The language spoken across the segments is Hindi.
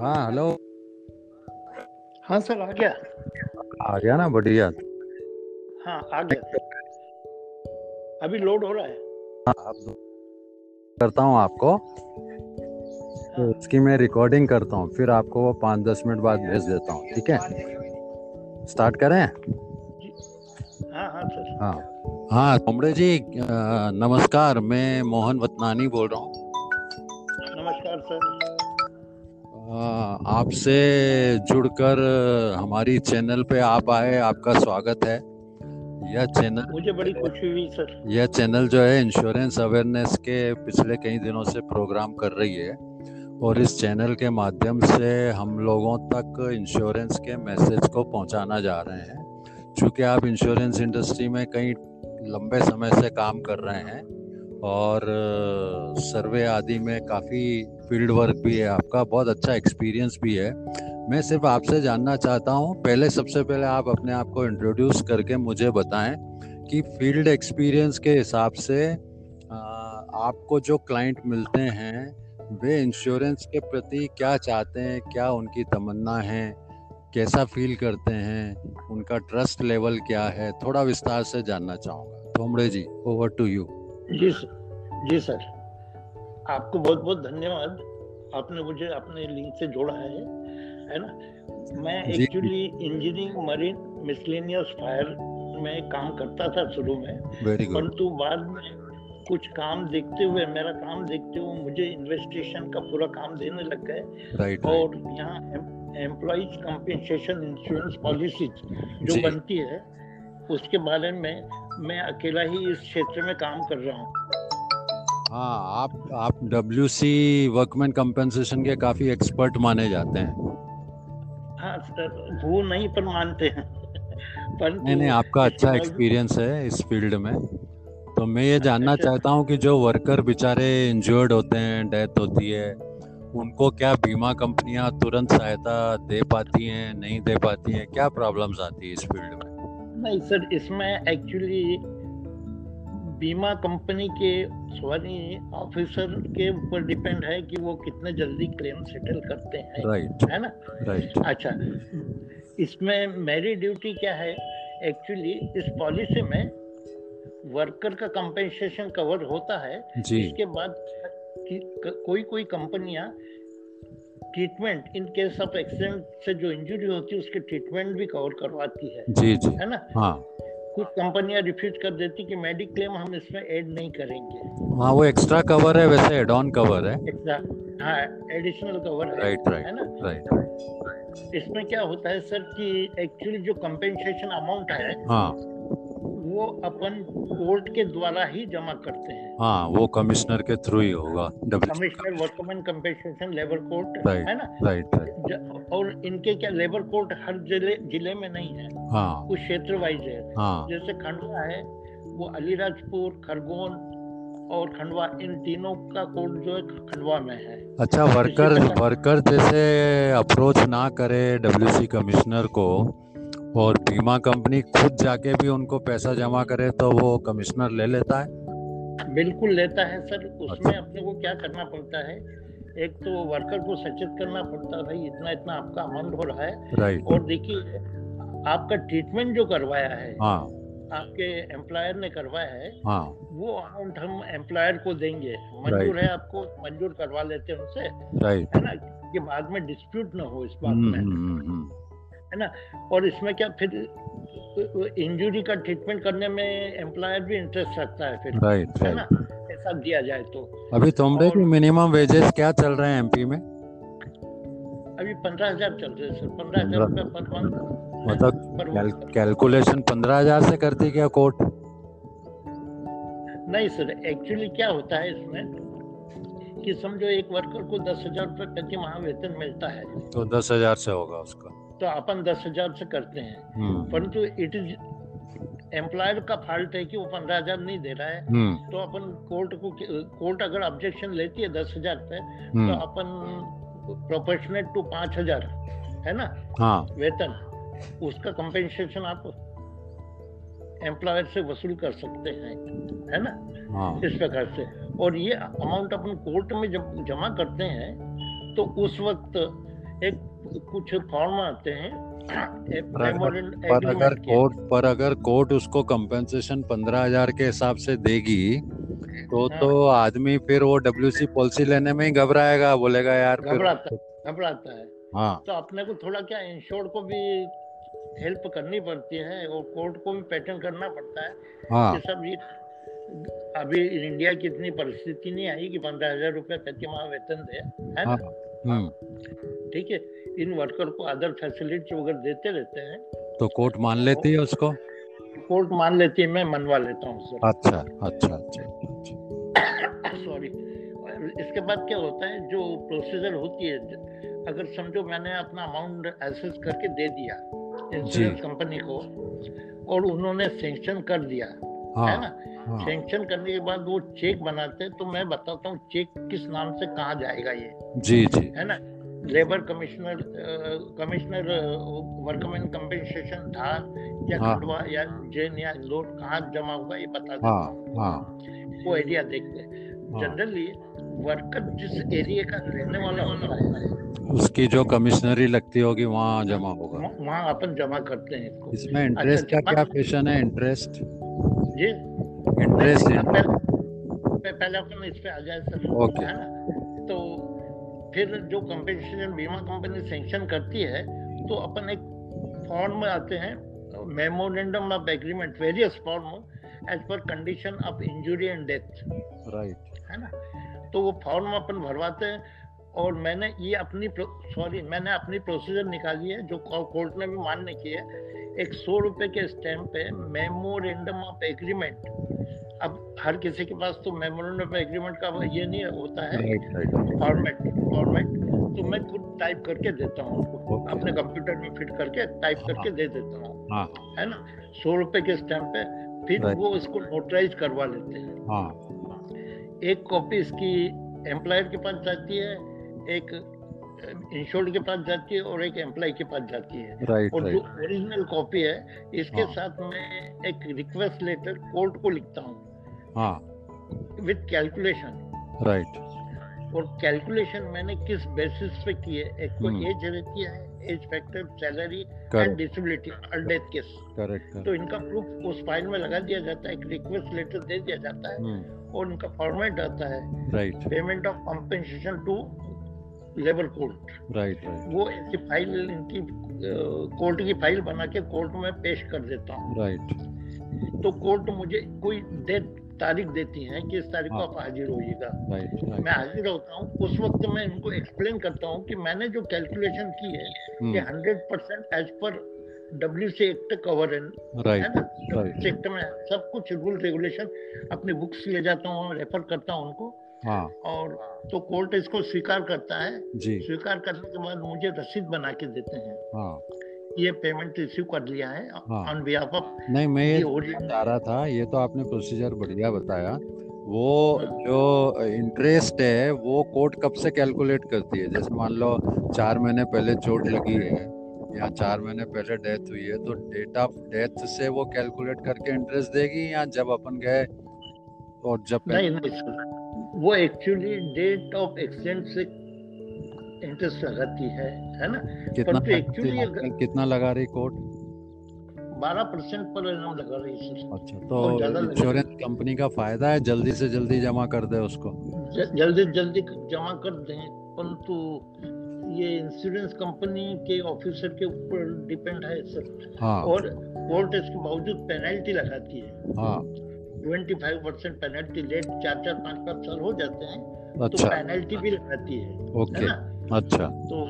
हाँ हेलो हाँ सर आ गया। आ गया ना बढ़िया। हाँ आ गया। अभी लोड हो रहा है? हाँ अब करता हूँ आपको। तो हाँ। इसकी मैं रिकॉर्डिंग करता हूँ फिर आपको वो पाँच दस मिनट बाद भेज देता हूँ ठीक है? स्टार्ट करें? हाँ हाँ सर। हाँ। हाँ कमरे जी नमस्कार मैं मोहन वतनानी बोल रहा हूँ। आपसे जुड़कर हमारी चैनल पे आप आए आपका स्वागत है। यह चैनल मुझे बड़ी खुशी हुई सर। यह चैनल जो है इंश्योरेंस अवेयरनेस के पिछले कई दिनों से प्रोग्राम कर रही है और इस चैनल के माध्यम से हम लोगों तक इंश्योरेंस के मैसेज को पहुंचाना जा रहे हैं। क्योंकि आप इंश्योरेंस इंडस्ट्री में कई लंबे समय से काम कर रहे हैं और सर्वे आदि में काफ़ी फ़ील्ड वर्क भी है आपका, बहुत अच्छा एक्सपीरियंस भी है। मैं सिर्फ़ आपसे जानना चाहता हूँ, पहले सबसे पहले आप अपने आप को इंट्रोड्यूस करके मुझे बताएँ कि फ़ील्ड एक्सपीरियंस के हिसाब से आपको जो क्लाइंट मिलते हैं, वे इंश्योरेंस के प्रति क्या चाहते हैं, क्या उनकी तमन्ना है, कैसा फील करते हैं, उनका ट्रस्ट लेवल क्या है, थोड़ा विस्तार से जानना चाहूँगा। Tomde ji over to you ji sir जी सर। आपको बहुत बहुत धन्यवाद। आपने मुझे अपने लिंक से जोड़ा है है ना? मैं actually engineering marine miscellaneous fire में काम करता था शुरू में। परंतु बाद में कुछ काम देखते हुए मेरा काम देखते हुए मुझे इन्वेस्टिगेशन का पूरा काम देने लग गए। राइट और यहाँ एम्प्लॉज कंपेंसेशन इंश्योरेंस पॉलिसी जी। बनती है उसके बारे में मैं अकेला ही इस क्षेत्र में काम कर रहा हूँ। हाँ आप आप डब्ल्यू सी वर्कमैन कंपनसेशन के काफ़ी एक्सपर्ट माने जाते हैं। हाँ सर वो नहीं पर मानते हैं। परंतु नहीं नहीं आपका अच्छा एक्सपीरियंस है इस फ़ील्ड में। तो मैं ये जानना अच्छा। चाहता हूँ कि जो वर्कर बेचारे इंजर्ड होते हैं डेथ होती है उनको क्या बीमा कंपनियाँ तुरंत सहायता दे पाती हैं नहीं दे पाती हैं? क्या प्रॉब्लम्स आती है इस फ़ील्ड में? नहीं सर इसमें एक्चुअली बीमा कंपनी के सॉरी ऑफिसर के ऊपर डिपेंड है कि वो कितने जल्दी क्लेम सेटल करते हैं राइट right. है ना? Right right. अच्छा इसमें मेरी ड्यूटी क्या है? एक्चुअली इस पॉलिसी में वर्कर का कंपेंसेशन कवर होता है। जी। इसके बाद कि कोई कोई कंपनियाँ treatment in case of accident से जो इंजरी होती है उसके ट्रीटमेंट भी कवर करवाती है। जी जी। है ना? हाँ। कुछ कंपनियाँ रिफ्यूज कर देती कि मेडिक्लेम हम इसमें ऐड नहीं करेंगे। हाँ वो एक्स्ट्रा कवर है वैसे एड ऑन कवर है। एक्स्ट्रा हाँ एडिशनल कवर है राइट है ना? राइट राइट इसमें क्या होता है सर कि एक्चुअली जो कंपेंसेशन अमाउंट है हाँ। वो अपन कोर्ट के द्वारा ही जमा करते हैं। हाँ वो कमिश्नर के थ्रू ही होगा commissioner workman compensation labour court है ना? राइट राइट और इनके क्या लेबर कोर्ट हर ज़िले ज़िले में नहीं है। हाँ। कुछ क्षेत्र वाइज है। हाँ। जैसे खंडवा है वो अलीराजपुर खरगोन और खंडवा इन तीनों का कोर्ट जो है खंडवा में है। अच्छा वर्कर वर्कर जैसे अप्रोच ना करे डब्ल्यूसी कमिश्नर को और बीमा कंपनी खुद जाके भी उनको पैसा जमा करे तो वो कमिश्नर ले लेता है। बिल्कुल लेता है सर। उसमें अच्छा। अपने को क्या करना पड़ता है? एक तो वर्कर को सचेत करना पड़ता है भाई इतना इतना आपका अमाउंट हो रहा है। राइट और देखिए आपका ट्रीटमेंट जो करवाया है हाँ। आपके एम्प्लॉयर ने करवाया है हाँ। वो अमाउंट हम एम्प्लॉयर को देंगे। मंजूर है आपको मंजूर करवा लेते हैं उनसे। राइट है ना? कि बाद में डिस्प्यूट ना हो इस बात हम्म में। हम्म, हम्म, है ना? और इसमें क्या फिर इंजरी का ट्रीटमेंट करने में एम्प्लॉयर भी इंटरेस्ट रखता है फिर राइट है ना? ऐसा दिया जाए तो। अभी तुमरे की मिनिमम वेजेस क्या चल रहे हैं एमपी में? अभी पंद्रह हज़ार चल रहे हैं सर पंद्रह हज़ार रुपया पर मंथ मतलब कैल, कैलकुलेशन पंद्रह हज़ार से करती क्या कोर्ट नहीं सर एक्चुअली क्या होता है इसमें कि समझो एक वर्कर को दस हज़ार रुपये प्रति माह वेतन मिलता है। तो दस हज़ार से होगा उसका। तो अपन दस हज़ार से करते हैं। हम्म। परंतु इट इज़ एम्प्लॉयर का फॉल्ट है कि वो पंद्रह हज़ार नहीं दे रहा है। हम्म। तो अपन कोर्ट को कोर्ट अगर ऑब्जेक्शन लेती है दस हज़ार पे तो हम्म अपन प्रोपोर्शनेट टू पाँच हज़ार है ना? हाँ। वेतन उसका कंपेंसेशन आप एम्प्लॉयर से वसूल कर सकते हैं है ना? हाँ। इस प्रकार से। और ये अमाउंट अपन कोर्ट में जब जमा करते हैं तो उस वक्त एक कुछ फॉर्म आते हैं। पर अगर, पर अगर कोर्ट पर अगर कोर्ट उसको कंपेंसेशन पंद्रह हज़ार के हिसाब से देगी तो हाँ। तो आदमी फिर वो डब्ल्यू सी पॉलिसी लेने में ही घबराएगा बोलेगा यार घबराता घबराता है। हाँ। तो अपने को थोड़ा क्या इंश्योर को भी हेल्प करनी पड़ती है और कोर्ट को भी पैटर्न करना पड़ता है। हाँ। कि सब ये अभी इंडिया की इतनी परिस्थिति नहीं आई कि पंद्रह हज़ार रुपए प्रति माह वेतन दे है ना? हाँ, हम्म। ठीक है इन वर्कर को अदर फैसिलिटी वगैरह देते रहते हैं। तो कोर्ट मान लेती है उसको? कोर्ट मान लेती है मैं मनवा लेता हूँ सर अच्छा अच्छा अच्छा सॉरी इसके बाद क्या होता है जो प्रोसीजर होती है अगर समझो मैंने अपना अमाउंट एसेस करके दे दिया इंश्योरेंस कंपनी को और उन्होंने सेंक्शन कर दिया हाँ, है। ना? हाँ, सेंक्शन करने के बाद वो चेक बनाते हैं तो मैं बताता हूँ चेक किस नाम से कहाँ जाएगा ये। जी जी। है ना? Labour commissioner commissioner workman compensation Dhar या हाँ। खंडवा या जेन या लोड कहाँ जमा होगा ये बता हाँ हाँ। वो एरिया देखते हैं। हाँ। जनरली वर्कर जिस एरिया का रहने वाला होता है उसकी जो कमिश्नरी लगती होगी वहाँ जमा होगा। वहाँ- अपन जमा करते हैं इसको। इसमें इंटरेस्ट का जमा- क्या पेशन है? इंटरेस्ट जी। इंटरेस्ट अब पहले अपन इस पे आ जाए सर। ओके। है ना? तो फिर जो कंपेंसेशन बीमा कंपनी सेंक्शन करती है तो अपन एक फॉर्म में आते हैं memorandum of agreement various form as per condition of injury and death right है ना? तो वो फॉर्म अपन भरवाते हैं और मैंने ये अपनी सॉरी मैंने अपनी प्रोसीजर निकाली है जो कोर्ट ने भी मान्य की है। एक सौ रुपए के स्टैम्प पे मेमोरेंडम ऑफ़ एग्रीमेंट अब हर किसी के पास तो मेमोरेंडम ऑफ़ एग्रीमेंट का ये नहीं होता है। फॉर्मेट फॉर्मेट तो मैं खुद टाइप करके देता हूँ उसको अपने कंप्यूटर में फिट करके टाइप करके दे देता हूँ। हाँ। है ना? सौ रुपए के स्टैम्प पे फिर वो इसको नोटराइज करवा लेते हैं। हाँ। एक कॉपी इसकी एम्प्लॉयर के पास जाती है एक इंश्योर्ड के पास जाती है और एक एम्प्लॉय के पास जाती है। राइट और जो ओरिजिनल कॉपी है इसके हाँ। साथ मैं एक रिक्वेस्ट लेटर कोर्ट को लिखता हूँ। हाँ। विद कैलकुलेशन राइट और कैलकुलेशन मैंने किस बेसिस पे की है एक तो हम्म। एज रहती है age factor salary and disability और डेथ केस करेक्ट तो इनका प्रूफ उस फ़ाइल में लगा दिया जाता है एक रिक्वेस्ट लेटर दे दिया जाता है हम्म। और इनका फॉर्मेट आता है। Right payment of compensation to labour court. Right right वो ऐसी फ़ाइल इनकी कोर्ट की फ़ाइल बना के कोर्ट में पेश कर देता हूँ। राइट तो कोर्ट मुझे कोई डेट तारीख देती है कि इस तारीख को हाँ। आप हाजिर होइएगा। मैं हाजिर होता हूँ उस वक्त मैं इनको एक्सप्लेन करता हूँ कि मैंने जो कैलकुलेशन की है ये हम्म hundred percent as per W C act cover है। राइट ना? एक्ट में सब कुछ रूल रेगुलेशन अपनी बुक्स ले जाता हूँ रेफर करता हूँ उनको। हाँ। और तो कोर्ट इसको स्वीकार करता है। जी। स्वीकार करने के बाद मुझे रसीद बना के देते हैं। हाँ। ये पेमेंट रिसीव कर लिया है हाँ। ऑन बिहाफ ऑफ़ नहीं मैं ये बता रहा था ये तो आपने प्रोसीजर बढ़िया बताया। वो जो इंटरेस्ट है वो कोर्ट कब से कैलकुलेट करती है? जैसे मान लो चार महीने पहले चोट लगी है या चार महीने पहले डेथ हुई है तो डेट ऑफ़ डेथ से वो कैलकुलेट करके इंटरेस्ट देगी या जब अपन गए और जब नहीं नहीं वो एक्चुअली डेट ऑफ़ एक्सीडेंट से इंटरेस्ट लगाती है है ना? कितना परंतु actually कितना, कितना लगा रही कोर्ट बारह परसेंट पर लगा रही है सर। अच्छा तो इंश्योरेंस कंपनी का फ़ायदा है जल्दी से जल्दी जमा कर दे उसको। ज- जल्दी जल्दी जमा कर दें परंतु ये इंश्योरेंस कंपनी के ऑफिसर के ऊपर डिपेंड है सर। हाँ। और कोर्ट इसके बावजूद पेनल्टी लगाती है। हाँ। Twenty five percent penalty late चार चार पाँच पाँच साल हो जाते हैं अच्छा। तो अच्छा। पेनल्टी भी लगाती है है ओके। ना अच्छा। तो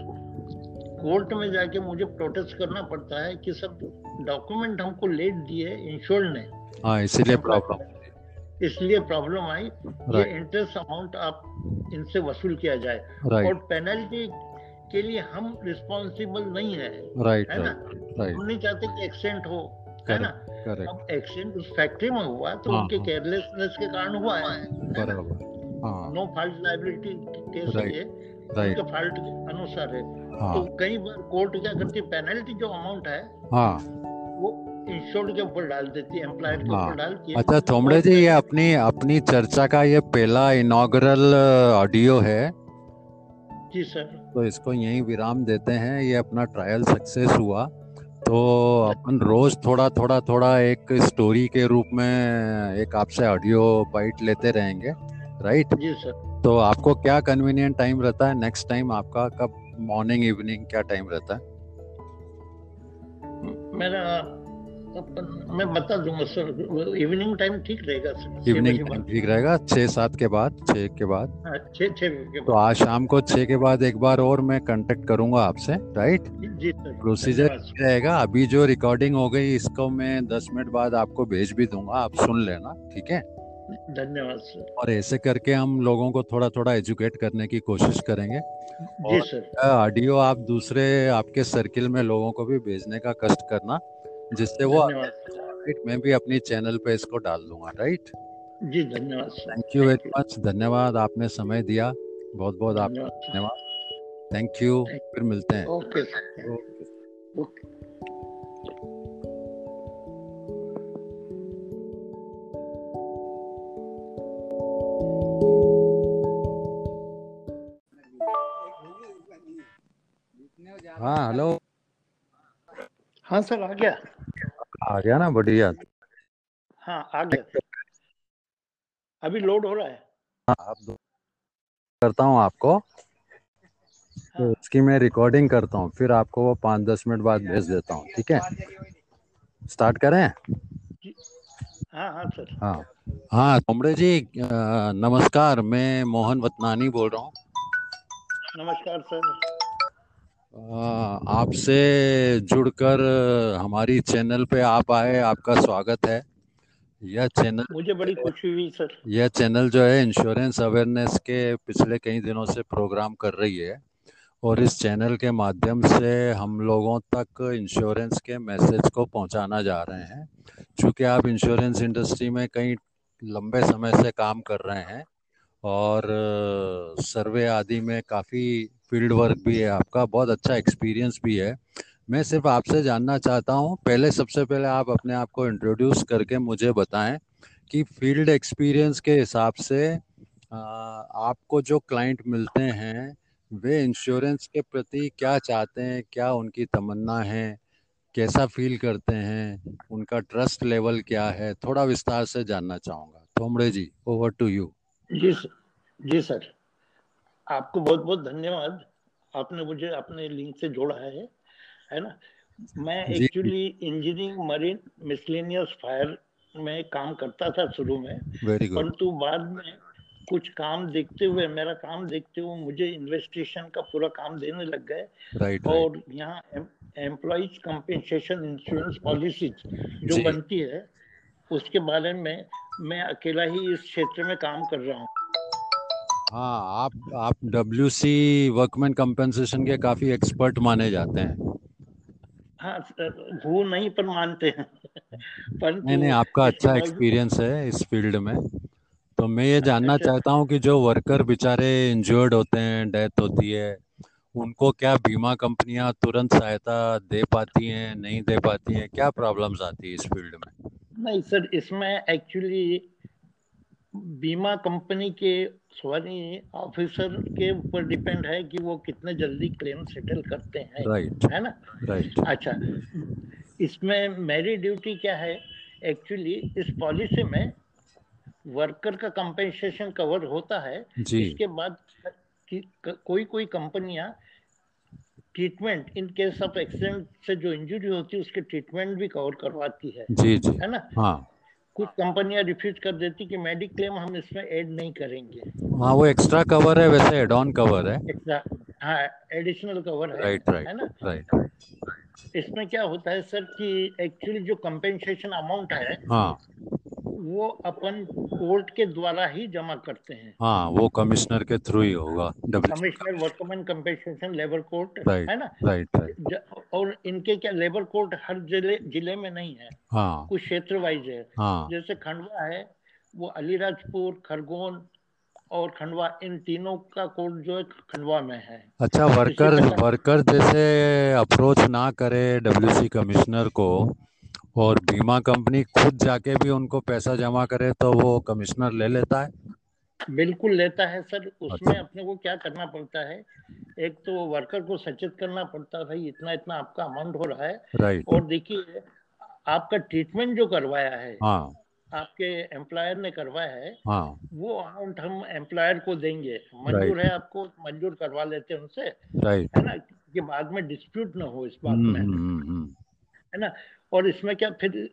कोर्ट में जाके मुझे प्रोटेस्ट करना पड़ता है कि सब डॉक्यूमेंट हमको लेट दिए इंश्योर्ड ने। हाँ इसीलिए प्रॉब्लम इसलिए प्रॉब्लम आई ये इंटरेस्ट अमाउंट आप इनसे वसूल किया जाए। और पेनल्टी के लिए हम रिस्पॉन्सिबल नहीं है राइट है ना? हम नहीं चाहते कि एक्सीडेंट हो है ना? करेक्ट एक्सीडेंट उस फैक्ट्री में हुआ तो हाँ, उनके हाँ। केयरलेसनेस के कारण हुआ है। बराबर हाँ। No fault liability case right उनके फॉल्ट के अनुसार है। हाँ। तो कई बार कोर्ट क्या करती है पेनल्टी जो अमाउंट है हाँ। वो इंश्योर्ड के ऊपर डाल देती है एम्प्लॉयर के हाँ। ऊपर डालती है अच्छा थोमड़े जी ये अपनी अपनी चर्चा का ये पहला इनॉग्रल ऑडियो है। जी सर तो इसको यहीं विराम देते हैं। ये अपना ट्रायल सक्सेस हुआ। तो अपन रोज थोड़ा थोड़ा थोड़ा एक स्टोरी के रूप में एक आपसे ऑडियो बाइट लेते रहेंगे राइट जी सर तो आपको क्या कन्वीनियंट टाइम रहता है? नेक्स्ट टाइम आपका कब मॉर्निंग इवनिंग क्या टाइम रहता है? मेरा मैं बता दूँगा सर इवनिंग टाइम ठीक रहेगा सर। इवनिंग टाइम ठीक रहेगा छः सात के बाद छः के बाद। हाँ, छः छः तो आज शाम को छः के बाद एक बार और मैं कांटेक्ट करूँगा आपसे राइट जी- सर। प्रोसीजर रहेगा अभी जो रिकॉर्डिंग हो गई इसको मैं दस मिनट बाद आपको भेज भी दूँगा आप सुन लेना ठीक है? धन्यवाद सर। और ऐसे करके हम लोगों को थोड़ा थोड़ा एजुकेट करने की कोशिश करेंगे। जी सर। ऑडियो आप दूसरे आपके सर्किल में लोगों को भी भेजने का कष्ट करना। जिससे वो राइट मैं भी अपनी चैनल पे इसको डाल दूँगा राइट जी धन्यवाद थैंक यू वेरी मच धन्यवाद आपने समय दिया। बहुत बहुत आप धन्यवाद थैंक यू फिर मिलते हैं। Okay okay. हाँ हेलो हाँ सर आ गया। आ गया ना बढ़िया। हाँ आ गया। अभी लोड हो रहा है? हाँ, आप करता हूँ आपको। तो हाँ। उसकी मैं रिकॉर्डिंग करता हूँ फिर आपको वो पाँच दस मिनट बाद भेज देता हूँ ठीक है? स्टार्ट करें? हाँ हाँ सर। हाँ। हाँ कमरे जी नमस्कार मैं मोहन वतनानी बोल रहा हूँ। नमस्कार सर। आपसे जुड़कर हमारी चैनल पे आप आए आपका स्वागत है। यह चैनल मुझे बड़ी खुशी हुई सर। यह चैनल जो है इंश्योरेंस अवेयरनेस के पिछले कई दिनों से प्रोग्राम कर रही है और इस चैनल के माध्यम से हम लोगों तक इंश्योरेंस के मैसेज को पहुंचाना जा रहे हैं। क्योंकि आप इंश्योरेंस इंडस्ट्री में कई लंबे समय से काम कर रहे हैं और सर्वे आदि में काफ़ी फ़ील्ड वर्क भी है आपका, बहुत अच्छा एक्सपीरियंस भी है। मैं सिर्फ़ आपसे जानना चाहता हूँ, पहले सबसे पहले आप अपने आप को इंट्रोड्यूस करके मुझे बताएँ कि फ़ील्ड एक्सपीरियंस के हिसाब से आपको जो क्लाइंट मिलते हैं, वे इंश्योरेंस के प्रति क्या चाहते हैं, क्या उनकी तमन्ना है, कैसा फील करते हैं, उनका ट्रस्ट लेवल क्या है, थोड़ा विस्तार से जानना चाहूँगा। Thomde ji over to you ji sir जी सर। आपको बहुत बहुत धन्यवाद। आपने मुझे अपने लिंक से जोड़ा है है ना? मैं actually engineering marine miscellaneous fire में काम करता था शुरू में परंतु बाद में कुछ काम देखते हुए मेरा काम देखते हुए मुझे इन्वेस्टिगेशन का पूरा काम देने लग गए। राइट और यहाँ एम्प्लॉज कंपेंसेशन इंश्योरेंस पॉलिसी जो। बनती है उसके बारे में मैं अकेला ही इस क्षेत्र में काम कर रहा हूँ। हाँ आप आप डब्ल्यू सी वर्कमैन कंपनसेशन के काफ़ी एक्सपर्ट माने जाते हैं। हाँ वो नहीं पर मानते हैं। परंतु नहीं नहीं आपका अच्छा एक्सपीरियंस है इस फ़ील्ड में। तो मैं ये जानना अच्छा। चाहता हूँ कि जो वर्कर बेचारे इंजर्ड होते हैं डेथ होती है उनको क्या बीमा कंपनियाँ तुरंत सहायता दे पाती हैं नहीं दे पाती हैं? क्या प्रॉब्लम्स आती है इस फ़ील्ड में? नहीं सर इसमें एक्चुअली बीमा कंपनी के सॉरी ऑफिसर के ऊपर डिपेंड है कि वो कितने जल्दी क्लेम सेटल करते हैं राइट right. है ना राइट right. अच्छा इसमें मेरी ड्यूटी क्या है एक्चुअली इस पॉलिसी में वर्कर का कंपेंसेशन कवर होता है जी इसके बाद कि, कोई कोई कंपनियाँ treatment in case of accident से जो इंजरी होती है उसके ट्रीटमेंट भी कवर करवाती है। जी जी। है ना? हाँ। कुछ कंपनियाँ रिफ्यूज कर देती कि मेडिक्लेम हम इसमें ऐड नहीं करेंगे। हाँ वो एक्स्ट्रा कवर है वैसे एड ऑन कवर है। एक्स्ट्रा हाँ एडिशनल कवर है राइट है राइट ना राइट इसमें क्या होता है सर कि एक्चुअली जो कंपेंसेशन अमाउंट है हाँ। वो अपन कोर्ट के द्वारा ही जमा करते हैं। हाँ वो कमिश्नर के थ्रू ही होगा commissioner workman compensation labour court है ना? राइट राइट और इनके क्या लेबर कोर्ट हर ज़िले ज़िले में नहीं है। हाँ। कुछ क्षेत्र वाइज है। हाँ। जैसे खंडवा है वो अलीराजपुर खरगोन और खंडवा इन तीनों का कोर्ट जो है खंडवा में है। अच्छा वर्कर वर्कर जैसे अप्रोच ना करे डब्ल्यूसी कमिश्नर को और बीमा कंपनी खुद जाके भी उनको पैसा जमा करे तो वो कमिश्नर ले लेता है। बिल्कुल लेता है सर। उसमें अच्छा। अपने को क्या करना पड़ता है? एक तो वर्कर को सचेत करना पड़ता है भाई इतना इतना आपका अमाउंट हो रहा है। राइट और देखिए आपका ट्रीटमेंट जो करवाया है हाँ। आपके एम्प्लॉयर ने करवाया है हाँ। वो अमाउंट हम एम्प्लॉयर को देंगे। मंजूर है आपको मंजूर करवा लेते हैं उनसे। राइट है ना? कि बाद में डिस्प्यूट ना हो इस बात हम्म में। हम्म हम्म। है ना? और इसमें क्या फिर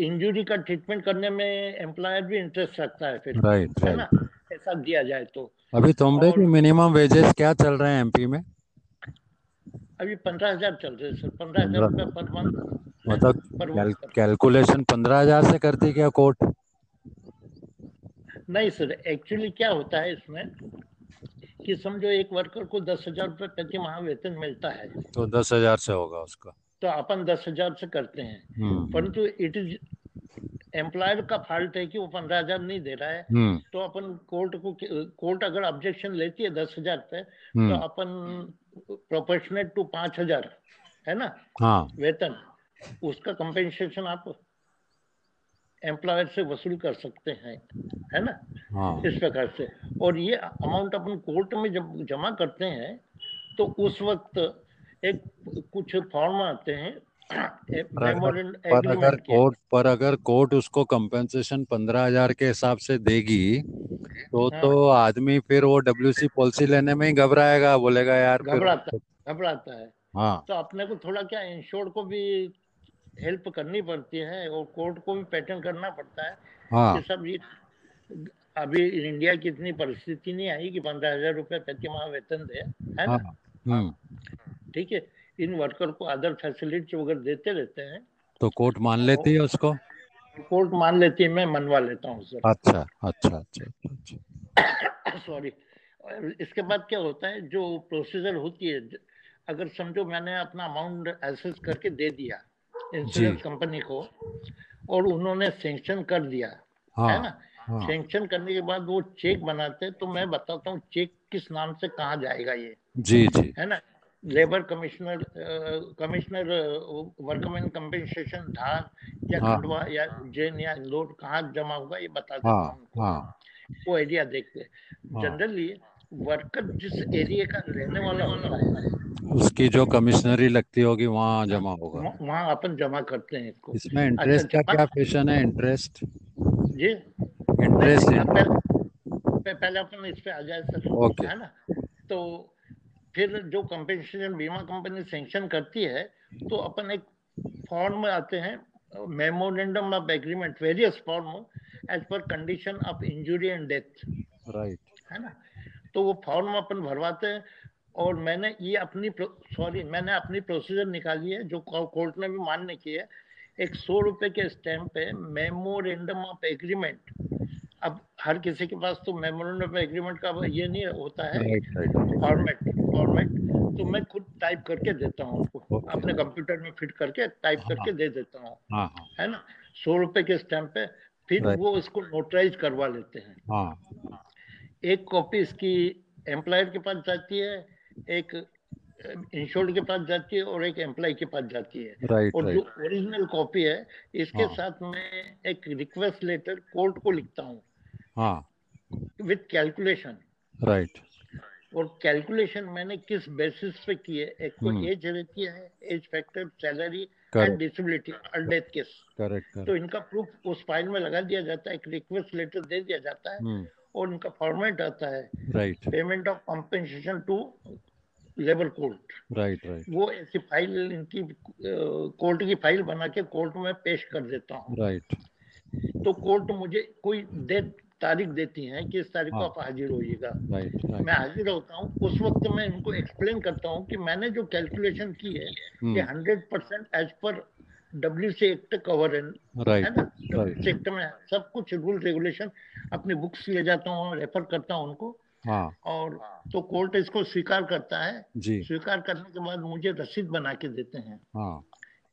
इंजुरी का ट्रीटमेंट करने में एम्प्लॉयर भी इंटरेस्ट रखता है फिर राइट है ना? ऐसा दिया जाए तो। अभी तुमरे की मिनिमम वेजेस क्या चल रहे हैं एमपी में? अभी पंद्रह हज़ार चल रहे हैं सर पंद्रह हज़ार रुपये पर मंथ मतलब कैलकुलेशन पंद्रह हज़ार से करती क्या कोर्ट नहीं सर एक्चुअली क्या होता है इसमें कि समझो एक वर्कर को दस हज़ार रुपये प्रति माह वेतन मिलता है। तो दस हज़ार से होगा उसका। तो अपन दस हज़ार से करते हैं। हम्म परंतु इट इज़ एम्प्लॉयर का फॉल्ट है कि वो पंद्रह हज़ार नहीं दे रहा है। हम्म। तो अपन कोर्ट को कोर्ट अगर ऑब्जेक्शन लेती है दस हज़ार पे तो हम्म अपन प्रोपोर्शनेट टू पाँच हज़ार है ना? हाँ। वेतन उसका कंपेंसेशन आप एम्प्लॉयर से वसूल कर सकते हैं है ना? हाँ। इस प्रकार से। और ये अमाउंट अपन कोर्ट में जब जमा करते हैं तो उस वक्त एक कुछ फॉर्म आते हैं। पर अगर एग्रीमेंट के कोर्ट पर अगर कोर्ट उसको कंपेंसेशन पंद्रह हज़ार के हिसाब से देगी तो हाँ। तो आदमी फिर वो डब्ल्यूसी पॉलिसी लेने में ही घबराएगा बोलेगा यार घबराता घबराता है। हाँ। तो अपने को थोड़ा क्या इंश्योर को भी हेल्प करनी पड़ती है और कोर्ट को भी पैटर्न करना पड़ता है हाँ। ये सब ये अभी इंडिया की इतनी परिस्थिति नहीं आई कि पंद्रह हज़ार रुपये प्रति माह वेतन दे है हाँ ना हम्म। ठीक है इन वर्कर को अदर फैसिलिटी वगैरह देते रहते हैं। तो कोर्ट मान लेती है उसको? कोर्ट मान लेती है मैं मनवा लेता हूँ सर। अच्छा अच्छा अच्छा अच्छा। सॉरी इसके बाद क्या होता है जो प्रोसीजर होती है अगर समझो मैंने अपना अमाउंट एसेस करके दे दिया इंश्योरेंस कंपनी को और उन्होंने सेंक्शन कर दिया हाँ, है हाँ ना? हाँ। सेंक्शन करने के बाद वो चेक बनाते हैं तो मैं बताता हूँ चेक किस नाम से कहाँ जाएगा ये। जी जी। है ना? Labour commissioner commissioner workman compensation Dhar या हाँ। खंडवा या जैन या इंदौर कहाँ जमा होगा ये बता देता हाँ हाँ वो एरिया देखते हाँ। जनरली वर्कर जिस एरिया का रहने वाला होता है उसकी जो कमिश्नरी लगती होगी वहाँ जमा होगा। वहाँ- अपन जमा करते हैं इसको। इसमें इंटरेस्ट का क्या पेशन है? इंटरेस्ट जी। इंटरेस्ट पहले पहले अपन इस पे आ जाए सर। ओके। है ना? तो फिर जो कंपेंसेशन बीमा कंपनी सेंक्शन करती है तो अपन एक फॉर्म में आते हैं memorandum of agreement various form as per condition of injury and death right है ना? तो वो फॉर्म अपन भरवाते हैं और मैंने ये अपनी सॉरी मैंने अपनी प्रोसीजर निकाली है जो कोर्ट ने भी मान्य की है। एक सौ रुपए के स्टैम्प पे मेमोरेंडम ऑफ़ एग्रीमेंट अब हर किसी के पास तो मेमोरेंडम ऑफ़ एग्रीमेंट का ये नहीं होता है। राइट राइट फॉर्मेट फॉर्मेट तो मैं खुद टाइप करके देता हूँ Okay. अपने कंप्यूटर में फिट करके टाइप हाँ। करके दे देता हूँ। हाँ हाँ। है ना? सौ रुपए के स्टैम्प पे फिर वो इसको नोटराइज करवा लेते हैं। हाँ। एक कॉपी इसकी एम्प्लॉयर के पास जाती है एक इंश्योर्ड के पास जाती है और एक एम्प्लॉय के पास जाती है। राइट और जो ओरिजिनल कॉपी है इसके हाँ। साथ मैं एक रिक्वेस्ट लेटर कोर्ट को लिखता हूँ। हाँ। विथ कैलकुलेशन राइट और कैलकुलेशन मैंने किस बेसिस पे की है एक तो हम्म। एज रहती है age factor salary and disability और डेथ केस करेक्ट तो इनका प्रूफ उस फ़ाइल में लगा दिया जाता है एक रिक्वेस्ट लेटर दे दिया जाता है हम्म। और इनका फॉर्मेट आता है। Right payment of compensation to labour court right right वो ऐसी फ़ाइल इनकी कोर्ट की फ़ाइल बना के कोर्ट में पेश कर देता हूँ। राइट तो कोर्ट मुझे कोई डेट तारीख देती है कि इस तारीख को हाँ। आप हाजिर होइएगा। मैं हाजिर होता हूँ उस वक्त मैं इनको एक्सप्लेन करता हूँ कि मैंने जो कैलकुलेशन की है हम्म। Hundred percent as per W C act cover है ना? में सब कुछ रूल रेगुलेशन अपनी बुक्स ले जाता हूँ रेफर करता हूँ उनको। हाँ। और तो कोर्ट इसको स्वीकार करता है। स्वीकार करने के बाद मुझे रसीद बना के देते हैं। हाँ।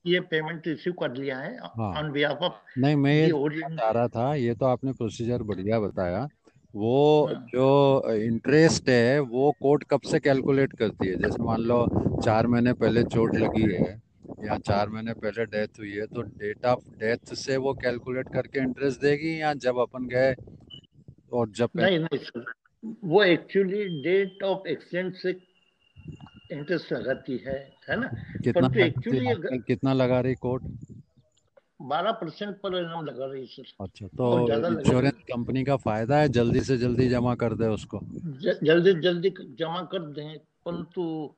ये पेमेंट रिसीव कर लिया है। ऑन बिहाफ ऑफ़ नहीं मैं ये बता रहा था ये तो आपने प्रोसीजर बढ़िया बताया वो हाँ। जो इंटरेस्ट है वो कोर्ट कब से कैलकुलेट करती है जैसे मान लो चार महीने पहले चोट लगी है या चार महीने पहले डेथ हुई है तो डेट ऑफ़ डेथ से वो कैलकुलेट करके इंटरेस्ट देगी या जब अपन गए और जब नहीं नहीं सर वो एक्चुअली डेट ऑफ़ एक्सीडेंट से इंटरेस्ट लगाती है है ना? कितना परंतु एक्चुअली आजकल कितना लगा रही कोर्ट? बारह परसेंट पर इनाम लगा रही है सर। अच्छा तो इंश्योरेंस कंपनी का फ़ायदा है? जल्दी से जल्दी जमा कर दे उसको। ज- जल्दी जल्दी जमा कर दें परंतु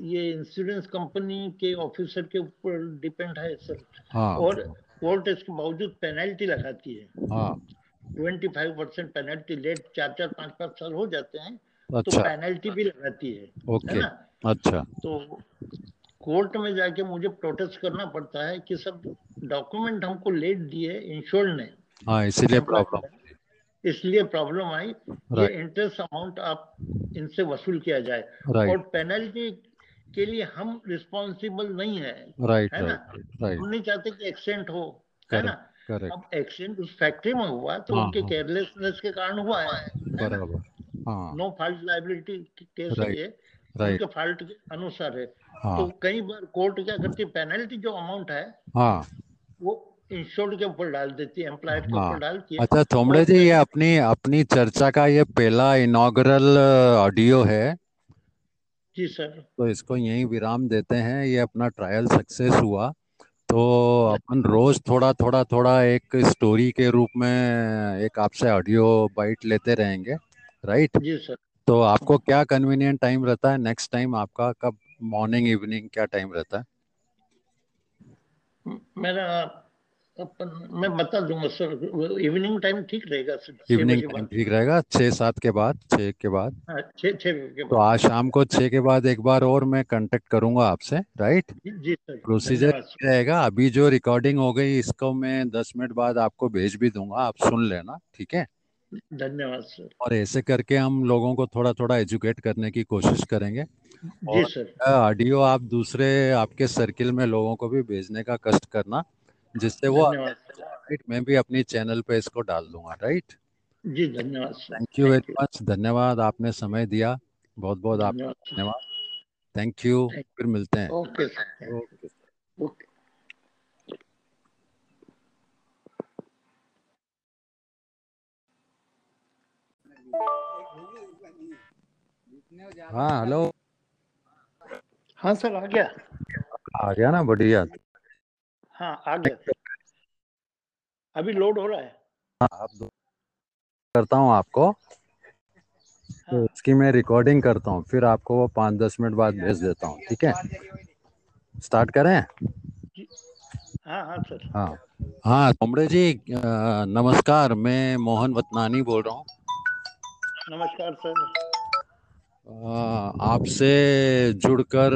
ये इंश्योरेंस कंपनी के ऑफिसर के ऊपर डिपेंड है सर। हाँ। और कोर्ट इसके बावजूद पेनल्टी लगाती है। हाँ। Twenty five percent penalty late चार चार पाँच पाँच साल हो जाते हैं अच्छा, तो अच्छा। पेनल्टी भी लगाती है है ओके। ना? अच्छा। तो कोर्ट में जाके मुझे प्रोटेस्ट करना पड़ता है कि सब डॉक्यूमेंट हमको लेट दिए इंश्योर ने। हाँ इसीलिए प्रॉब्लम इसलिए प्रॉब्लम आई ये इंटरेस्ट अमाउंट आप इनसे वसूल किया जाए। और पेनल्टी के लिए हम रिस्पॉन्सिबल नहीं है राइट है ना? हम नहीं चाहते कि एक्सीडेंट हो है ना? अब एक्सीडेंट उस फैक्ट्री में हुआ तो हाँ, उनके हाँ। केयरलेसनेस के कारण हुआ है बराबर हाँ। नो फॉल्ट लाइबिलिटी केस है Right. उनके फॉल्ट के अनुसार है। हाँ। तो कई बार कोर्ट क्या करती है पेनल्टी जो अमाउंट है हाँ। वो इंश्योर्ड के ऊपर डाल देती है एम्प्लॉयर के। ऊपर डालती है अच्छा थोमड़े जी ये अपनी अपनी चर्चा का ये पहला इनॉग्रल ऑडियो है। जी सर तो इसको यहीं विराम देते हैं ये अपना ट्रायल सक्सेस हुआ। तो अपन रोज थोड़ा थोड़ा थोड़ा एक स्टोरी के रूप में एक आपसे ऑडियो बाइट लेते रहेंगे राइट जी सर तो आपको क्या कन्वीनियंट टाइम रहता है? नेक्स्ट टाइम आपका कब? मॉर्निंग इवनिंग क्या टाइम रहता है? मेरा अपन मैं बता दूँगा सर इवनिंग टाइम ठीक रहेगा सर इवनिंग टाइम ठीक रहेगा छः सात के बाद छः के बाद। हाँ छः छः बजे के तो आज शाम को छः के बाद एक बार और मैं कांटेक्ट करूँगा आपसे राइट जी सर प्रोसीजर रहेगा। अभी जो रिकॉर्डिंग हो गई इसको मैं दस मिनट बाद आपको भेज भी दूँगा आप सुन लेना ठीक है? धन्यवाद सर। और ऐसे करके हम लोगों को थोड़ा थोड़ा एजुकेट करने की कोशिश करेंगे। जी सर। ऑडियो आप दूसरे आपके सर्किल में लोगों को भी भेजने का कष्ट करना जिससे वो राइट मैं भी अपनी चैनल पे इसको डाल दूँगा राइट? जी धन्यवाद थैंक यू वेरी मच धन्यवाद आपने समय दिया। बहुत बहुत आपका धन्यवाद थैंक यू फिर मिलते हैं। ओके ओके हाँ हेलो हाँ सर आ गया। आ गया ना बढ़िया। हाँ आ गया। अभी लोड हो रहा है? हाँ, आप करता हूँ आपको। तो हाँ। उसकी मैं रिकॉर्डिंग करता हूँ फिर आपको वो पाँच दस मिनट बाद भेज देता हूँ ठीक है? स्टार्ट करें? हाँ हाँ सर। हाँ। हाँ तुमड़े जी नमस्कार मैं मोहन वतनानी बोल रहा हूँ। नमस्कार सर। आपसे जुड़कर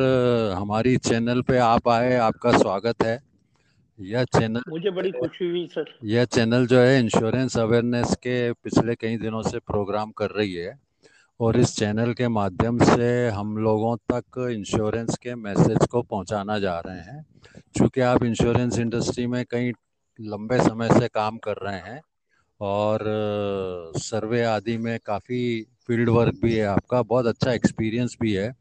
हमारी चैनल पे आप आए आपका स्वागत है। यह चैनल मुझे बड़ी खुशी हुई सर। यह चैनल जो है इंश्योरेंस अवेयरनेस के पिछले कई दिनों से प्रोग्राम कर रही है और इस चैनल के माध्यम से हम लोगों तक इंश्योरेंस के मैसेज को पहुंचाना जा रहे हैं। क्योंकि आप इंश्योरेंस इंडस्ट्री में कई लंबे समय से काम कर रहे हैं और सर्वे आदि में काफ़ी फ़ील्ड वर्क भी है आपका, बहुत अच्छा एक्सपीरियंस भी है।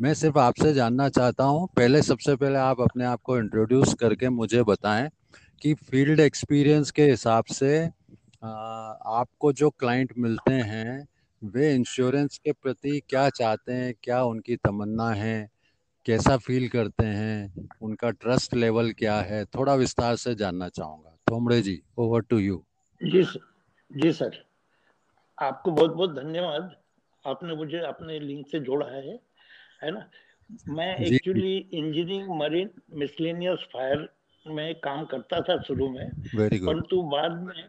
मैं सिर्फ़ आपसे जानना चाहता हूँ, पहले सबसे पहले आप अपने आप को इंट्रोड्यूस करके मुझे बताएँ कि फ़ील्ड एक्सपीरियंस के हिसाब से आपको जो क्लाइंट मिलते हैं, वे इंश्योरेंस के प्रति क्या चाहते हैं, क्या उनकी तमन्ना है, कैसा फील करते हैं, उनका ट्रस्ट लेवल क्या है, थोड़ा विस्तार से जानना चाहूँगा। थोमड़े जी ओवर टू यू जी सर जी सर। आपको बहुत बहुत धन्यवाद। आपने मुझे अपने लिंक से जोड़ा है है ना? मैं actually engineering marine miscellaneous fire में काम करता था शुरू में परंतु बाद में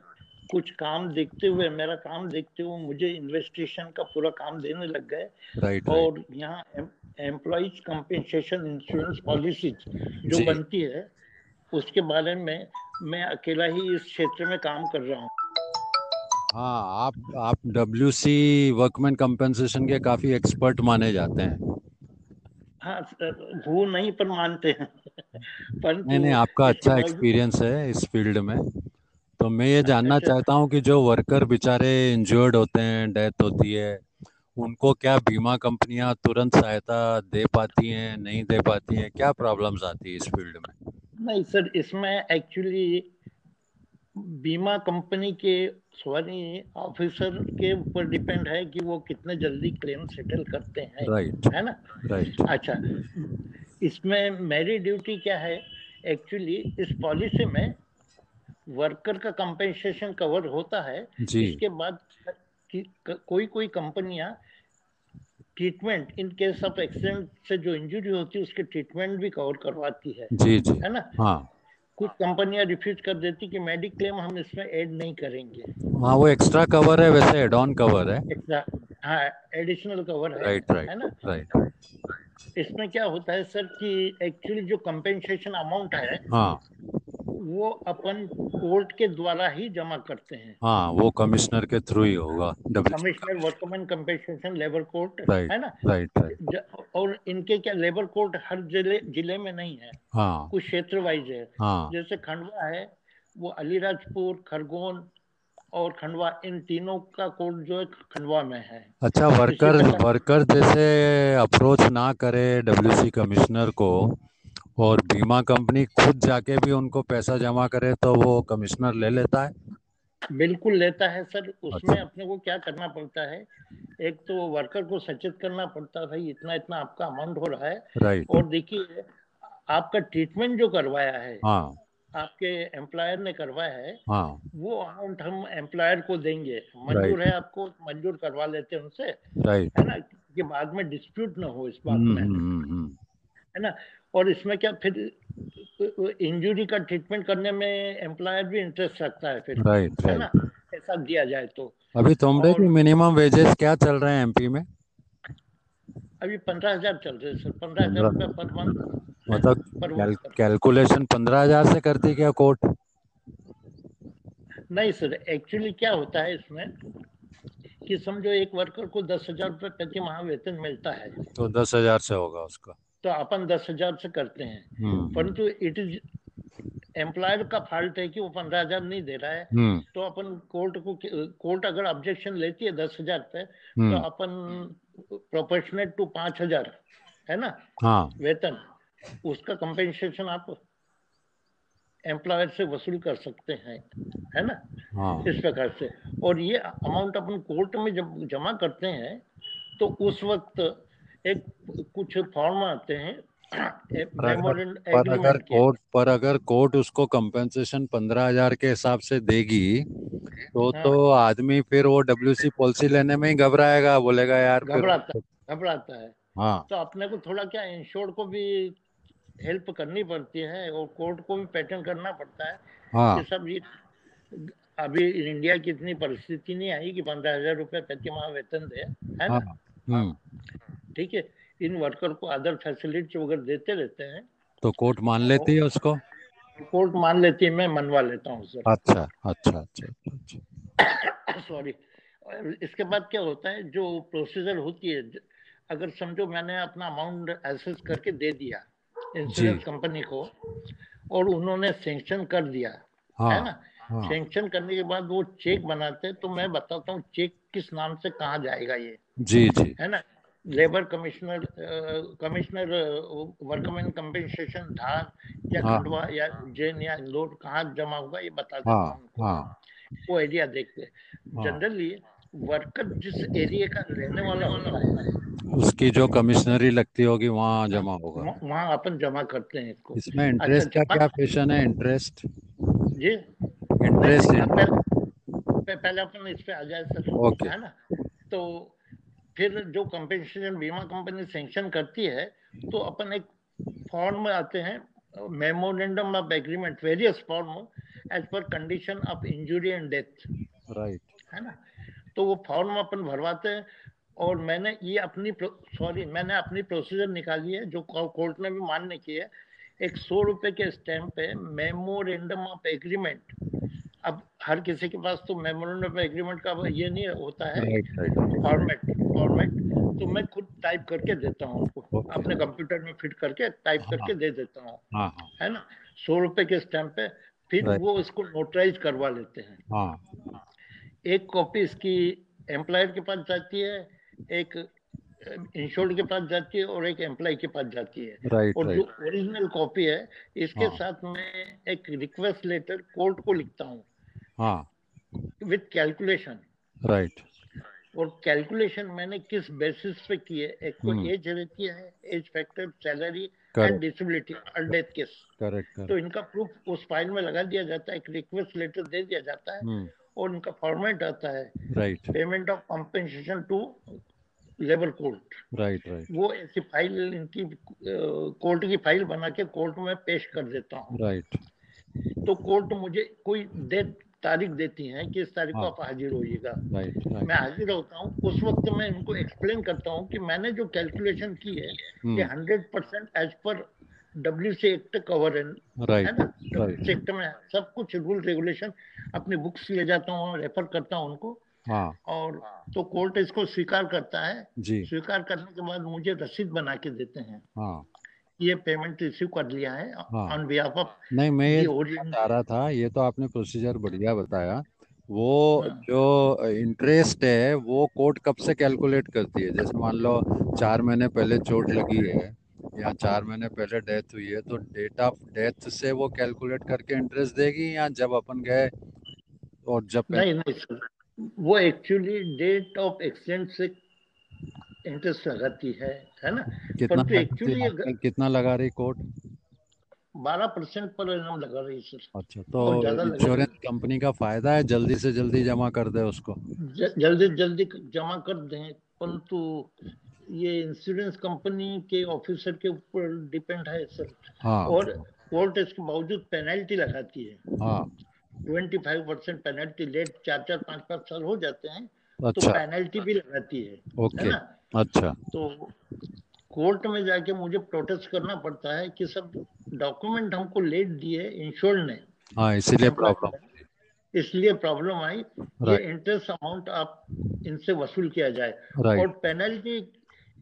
कुछ काम देखते हुए मेरा काम देखते हुए मुझे इन्वेस्टिगेशन का पूरा काम देने लग गए। राइट और यहाँ एम्प्लॉज कंपेंसेशन इंश्योरेंस पॉलिसी जो। बनती है उसके बारे में मैं अकेला ही इस क्षेत्र में काम कर रहा हूँ। हाँ आप आप डब्ल्यू सी वर्कमैन कंपनसेशन के काफ़ी एक्सपर्ट माने जाते हैं। हाँ वो नहीं पर मानते हैं। परंतु नहीं नहीं आपका अच्छा एक्सपीरियंस है इस फ़ील्ड में। तो मैं ये जानना अच्छा। चाहता हूँ कि जो वर्कर बेचारे इंजर्ड होते हैं डेथ होती है उनको क्या बीमा कंपनियाँ तुरंत सहायता दे पाती हैं नहीं दे पाती हैं? क्या प्रॉब्लम्स आती है इस फ़ील्ड में? नहीं सर इसमें एक्चुअली बीमा कंपनी के सॉरी ऑफिसर के ऊपर डिपेंड है कि वो कितने जल्दी क्लेम सेटल करते हैं राइट है ना? Right right. अच्छा इसमें मेरी ड्यूटी क्या है? एक्चुअली इस पॉलिसी में वर्कर का कंपेंसेशन कवर होता है। जी। इसके बाद कि, कोई कोई कंपनियाँ treatment in case of accident से जो इंजरी होती है उसके ट्रीटमेंट भी कवर करवाती है। जी जी। है ना? हाँ। कुछ कंपनियाँ रिफ्यूज कर देती कि मेडिक्लेम हम इसमें ऐड नहीं करेंगे। हाँ वो एक्स्ट्रा कवर है वैसे एड ऑन कवर है। एक्स्ट्रा हाँ एडिशनल कवर है राइट है राइट ना? राइट इसमें क्या होता है सर कि एक्चुअली जो कंपेंसेशन अमाउंट है हाँ। वो अपन कोर्ट के द्वारा ही जमा करते हैं। हाँ वो कमिश्नर के थ्रू ही होगा commissioner workman compensation labour court है ना? राइट और इनके क्या लेबर कोर्ट हर ज़िले ज़िले में नहीं है। हाँ। कुछ क्षेत्र वाइज है। हाँ। जैसे खंडवा है वो अलीराजपुर खरगोन और खंडवा इन तीनों का कोर्ट जो है खंडवा में है। अच्छा वर्कर वर्कर जैसे अप्रोच ना करे डब्ल्यूसी कमिश्नर को और बीमा कंपनी खुद जाके भी उनको पैसा जमा करे तो वो कमिश्नर ले लेता है। बिल्कुल लेता है सर। उसमें अच्छा। अपने को क्या करना पड़ता है? एक तो वर्कर को सचेत करना पड़ता है भाई इतना इतना आपका अमाउंट हो रहा है। राइट और देखिए आपका ट्रीटमेंट जो करवाया है हाँ। आपके एम्प्लॉयर ने करवाया है हाँ। वो अमाउंट हम एम्प्लॉयर को देंगे। मंजूर है आपको मंजूर करवा लेते हैं उनसे। राइट है ना? कि बाद में डिस्प्यूट ना हो इस बात हम्म में। हम्म, हम्म, है ना? और इसमें क्या फिर इंजुरी का ट्रीटमेंट करने में एम्प्लॉयर भी इंटरेस्ट रखता है फिर राइट है ना? ऐसा दिया जाए तो। अभी तुमरे की मिनिमम वेजेस क्या चल रहे हैं एमपी में? अभी पंद्रह हज़ार चल रहे हैं सर। पंद्रह हज़ार रुपये पर मंथ मतलब कैलकुलेशन पंद्रह हज़ार से करती क्या कोर्ट नहीं सर एक्चुअली क्या होता है इसमें कि समझो एक वर्कर को दस हज़ार रुपये प्रति माह वेतन मिलता है। तो दस हज़ार से होगा उसका। तो अपन दस हज़ार से करते हैं। हम्म परंतु इट इज़ एम्प्लॉयर का फॉल्ट है कि वो पंद्रह हज़ार नहीं दे रहा है। हम्म। तो अपन कोर्ट को कोर्ट अगर ऑब्जेक्शन लेती है दस हज़ार पे तो हम्म अपन प्रोपोर्शनेट टू पाँच हज़ार है ना? हाँ। वेतन उसका कंपेंसेशन आप एम्प्लॉयर से वसूल कर सकते हैं है ना? हाँ। इस प्रकार से। और ये अमाउंट अपन कोर्ट में जब जमा करते हैं तो उस वक्त एक कुछ फॉर्म आते हैं। पर अगर पर अगर कोर्ट पर अगर कोर्ट उसको कंपेंसेशन पंद्रह हज़ार के हिसाब से देगी तो हाँ। तो आदमी फिर वो डब्ल्यूसी पॉलिसी लेने में ही घबराएगा बोलेगा यार घबराता घबराता है। हाँ। तो अपने को थोड़ा क्या इंश्योर को भी हेल्प करनी पड़ती है और कोर्ट को भी पैटर्न करना पड़ता है हाँ। ये सब ये अभी इंडिया की इतनी परिस्थिति नहीं आई कि पंद्रह हज़ार रुपये प्रति माह वेतन दे है हाँ। ना हम्म ठीक है इन वर्कर को अदर फैसिलिटी वगैरह देते रहते हैं तो कोर्ट मान लेती है उसको? कोर्ट मान लेती है मैं मनवा लेता हूँ सर अच्छा अच्छा अच्छा अच्छा सॉरी इसके बाद क्या होता है जो प्रोसीजर होती है अगर समझो मैंने अपना अमाउंट एसेस करके दे दिया इंश्योरेंस कंपनी को और उन्होंने सेंक्शन कर दिया हाँ, है हाँ ना? हाँ। सेंक्शन करने के बाद वो चेक बनाते हैं तो मैं बताता हूँ चेक किस नाम से कहाँ जाएगा ये जी जी। है ना? Labour commissioner commissioner workman compensation Dhar या हाँ। खंडवा या जैन या इंदौर कहाँ जमा होगा ये बता देता हाँ हूँ हाँ। वो एरिया देखते हाँ। जनरली वर्कर जिस एरिया का रहने वाला होता है उसकी जो कमिश्नरी लगती होगी वहाँ जमा होगा। वहाँ अपन जमा करते हैं इसको। इसमें इंटरेस्ट का क्या फ़ैशन है? इंटरेस्ट जी। इंटरेस्ट पहले पहले अपन इस पे आ जाए सर। ओके। है ना? तो फिर जो कंपेंसेशन बीमा कंपनी सेंक्शन करती है तो अपन एक फॉर्म में आते हैं memorandum of agreement various form as per condition of injury and death right है ना? तो वो फॉर्म अपन भरवाते हैं और मैंने ये अपनी सॉरी मैंने अपनी प्रोसीजर निकाली है जो कोर्ट ने भी मान्य की है। एक सौ रुपए के स्टैम्प पे मेमोरेंडम ऑफ़ एग्रीमेंट अब हर किसी के पास तो मेमोरेंडम ऑफ़ एग्रीमेंट का ये नहीं होता है फॉर्मेट फॉर्मेट तो मैं खुद टाइप करके देता हूँ उनको. अपने कंप्यूटर में फिट करके टाइप करके दे देता हूँ। हाँ हाँ। है ना? सौ रुपए के स्टैम्प पे फिर Right. वो इसको नोटराइज करवा लेते हैं। हाँ। एक कॉपी इसकी एम्प्लॉयर के पास जाती है एक इंश्योर्ड के पास जाती है और एक एम्प्लॉय के पास जाती है। राइट और जो ओरिजिनल कॉपी है इसके हाँ। साथ मैं एक रिक्वेस्ट लेटर कोर्ट को लिखता हूँ। हाँ। विथ कैलकुलेशन राइट और कैलकुलेशन मैंने किस बेसिस पे की है? एक तो हम्म। एज रहती है age factor salary and disability और डेथ केस करेक्ट तो इनका प्रूफ उस फ़ाइल में लगा दिया जाता है एक रिक्वेस्ट लेटर दे दिया जाता है हम्म। और इनका फॉर्मेट आता है। Right payment of compensation to labour court right right वो ऐसी फ़ाइल इनकी कोर्ट की फ़ाइल बना के कोर्ट में पेश कर देता हूँ। राइट तो कोर्ट मुझे कोई डेट तारीख देती है कि इस तारीख को हाँ। आप हाजिर होइएगा। मैं हाजिर होता हूँ उस वक्त मैं इनको एक्सप्लेन करता हूँ कि मैंने जो कैलकुलेशन की है हम्म। Hundred percent as per W C act cover है ना? डब्ल्यू राइट सी एक्ट में सब कुछ रूल रेगुलेशन अपनी बुक्स ले जाता हूँ रेफर करता हूँ उनको। हाँ। और तो कोर्ट इसको स्वीकार करता है। स्वीकार करने के बाद मुझे रसीद बना के देते हैं। हाँ। ये पेमेंट रिसीव कर लिया है। ऑन बिहाफ ऑफ़ नहीं मैं ये बता रहा था ये तो आपने प्रोसीजर बढ़िया बताया वो हाँ। जो इंटरेस्ट है वो कोर्ट कब से कैलकुलेट करती है जैसे मान लो चार महीने पहले चोट लगी है या चार महीने पहले डेथ हुई है तो डेट ऑफ़ डेथ से वो कैलकुलेट करके इंटरेस्ट देगी या जब अपन गए और जब नहीं नहीं सर वो एक्चुअली डेट ऑफ़ एक्सीडेंट से इंटरेस्ट लगाती है है ना? कितना परंतु लगाती एक्चुअली कितना लगा रही कोर्ट? बारह परसेंट पर इनाम लगा रही सर। अच्छा तो इंश्योरेंस कंपनी का फ़ायदा है? जल्दी से जल्दी जमा कर दे उसको। ज- जल्दी जल्दी जमा कर दें परंतु ये इंश्योरेंस कंपनी के ऑफिसर के ऊपर डिपेंड है सर। हाँ। और कोर्ट इसके बावजूद पेनल्टी लगाती है। हाँ। Twenty five percent penalty late चार चार पाँच पाँच साल हो जाते हैं अच्छा, तो अच्छा। पेनल्टी भी लगाती है ओके। है ना? अच्छा। तो कोर्ट में जाके मुझे प्रोटेस्ट करना पड़ता है कि सब डॉक्यूमेंट हमको लेट दिए इंश्योर ने। हाँ इसीलिए प्रॉब्लम इसलिए प्रॉब्लम आई ये इंटरेस्ट अमाउंट आप इनसे वसूल किया जाए। और पेनल्टी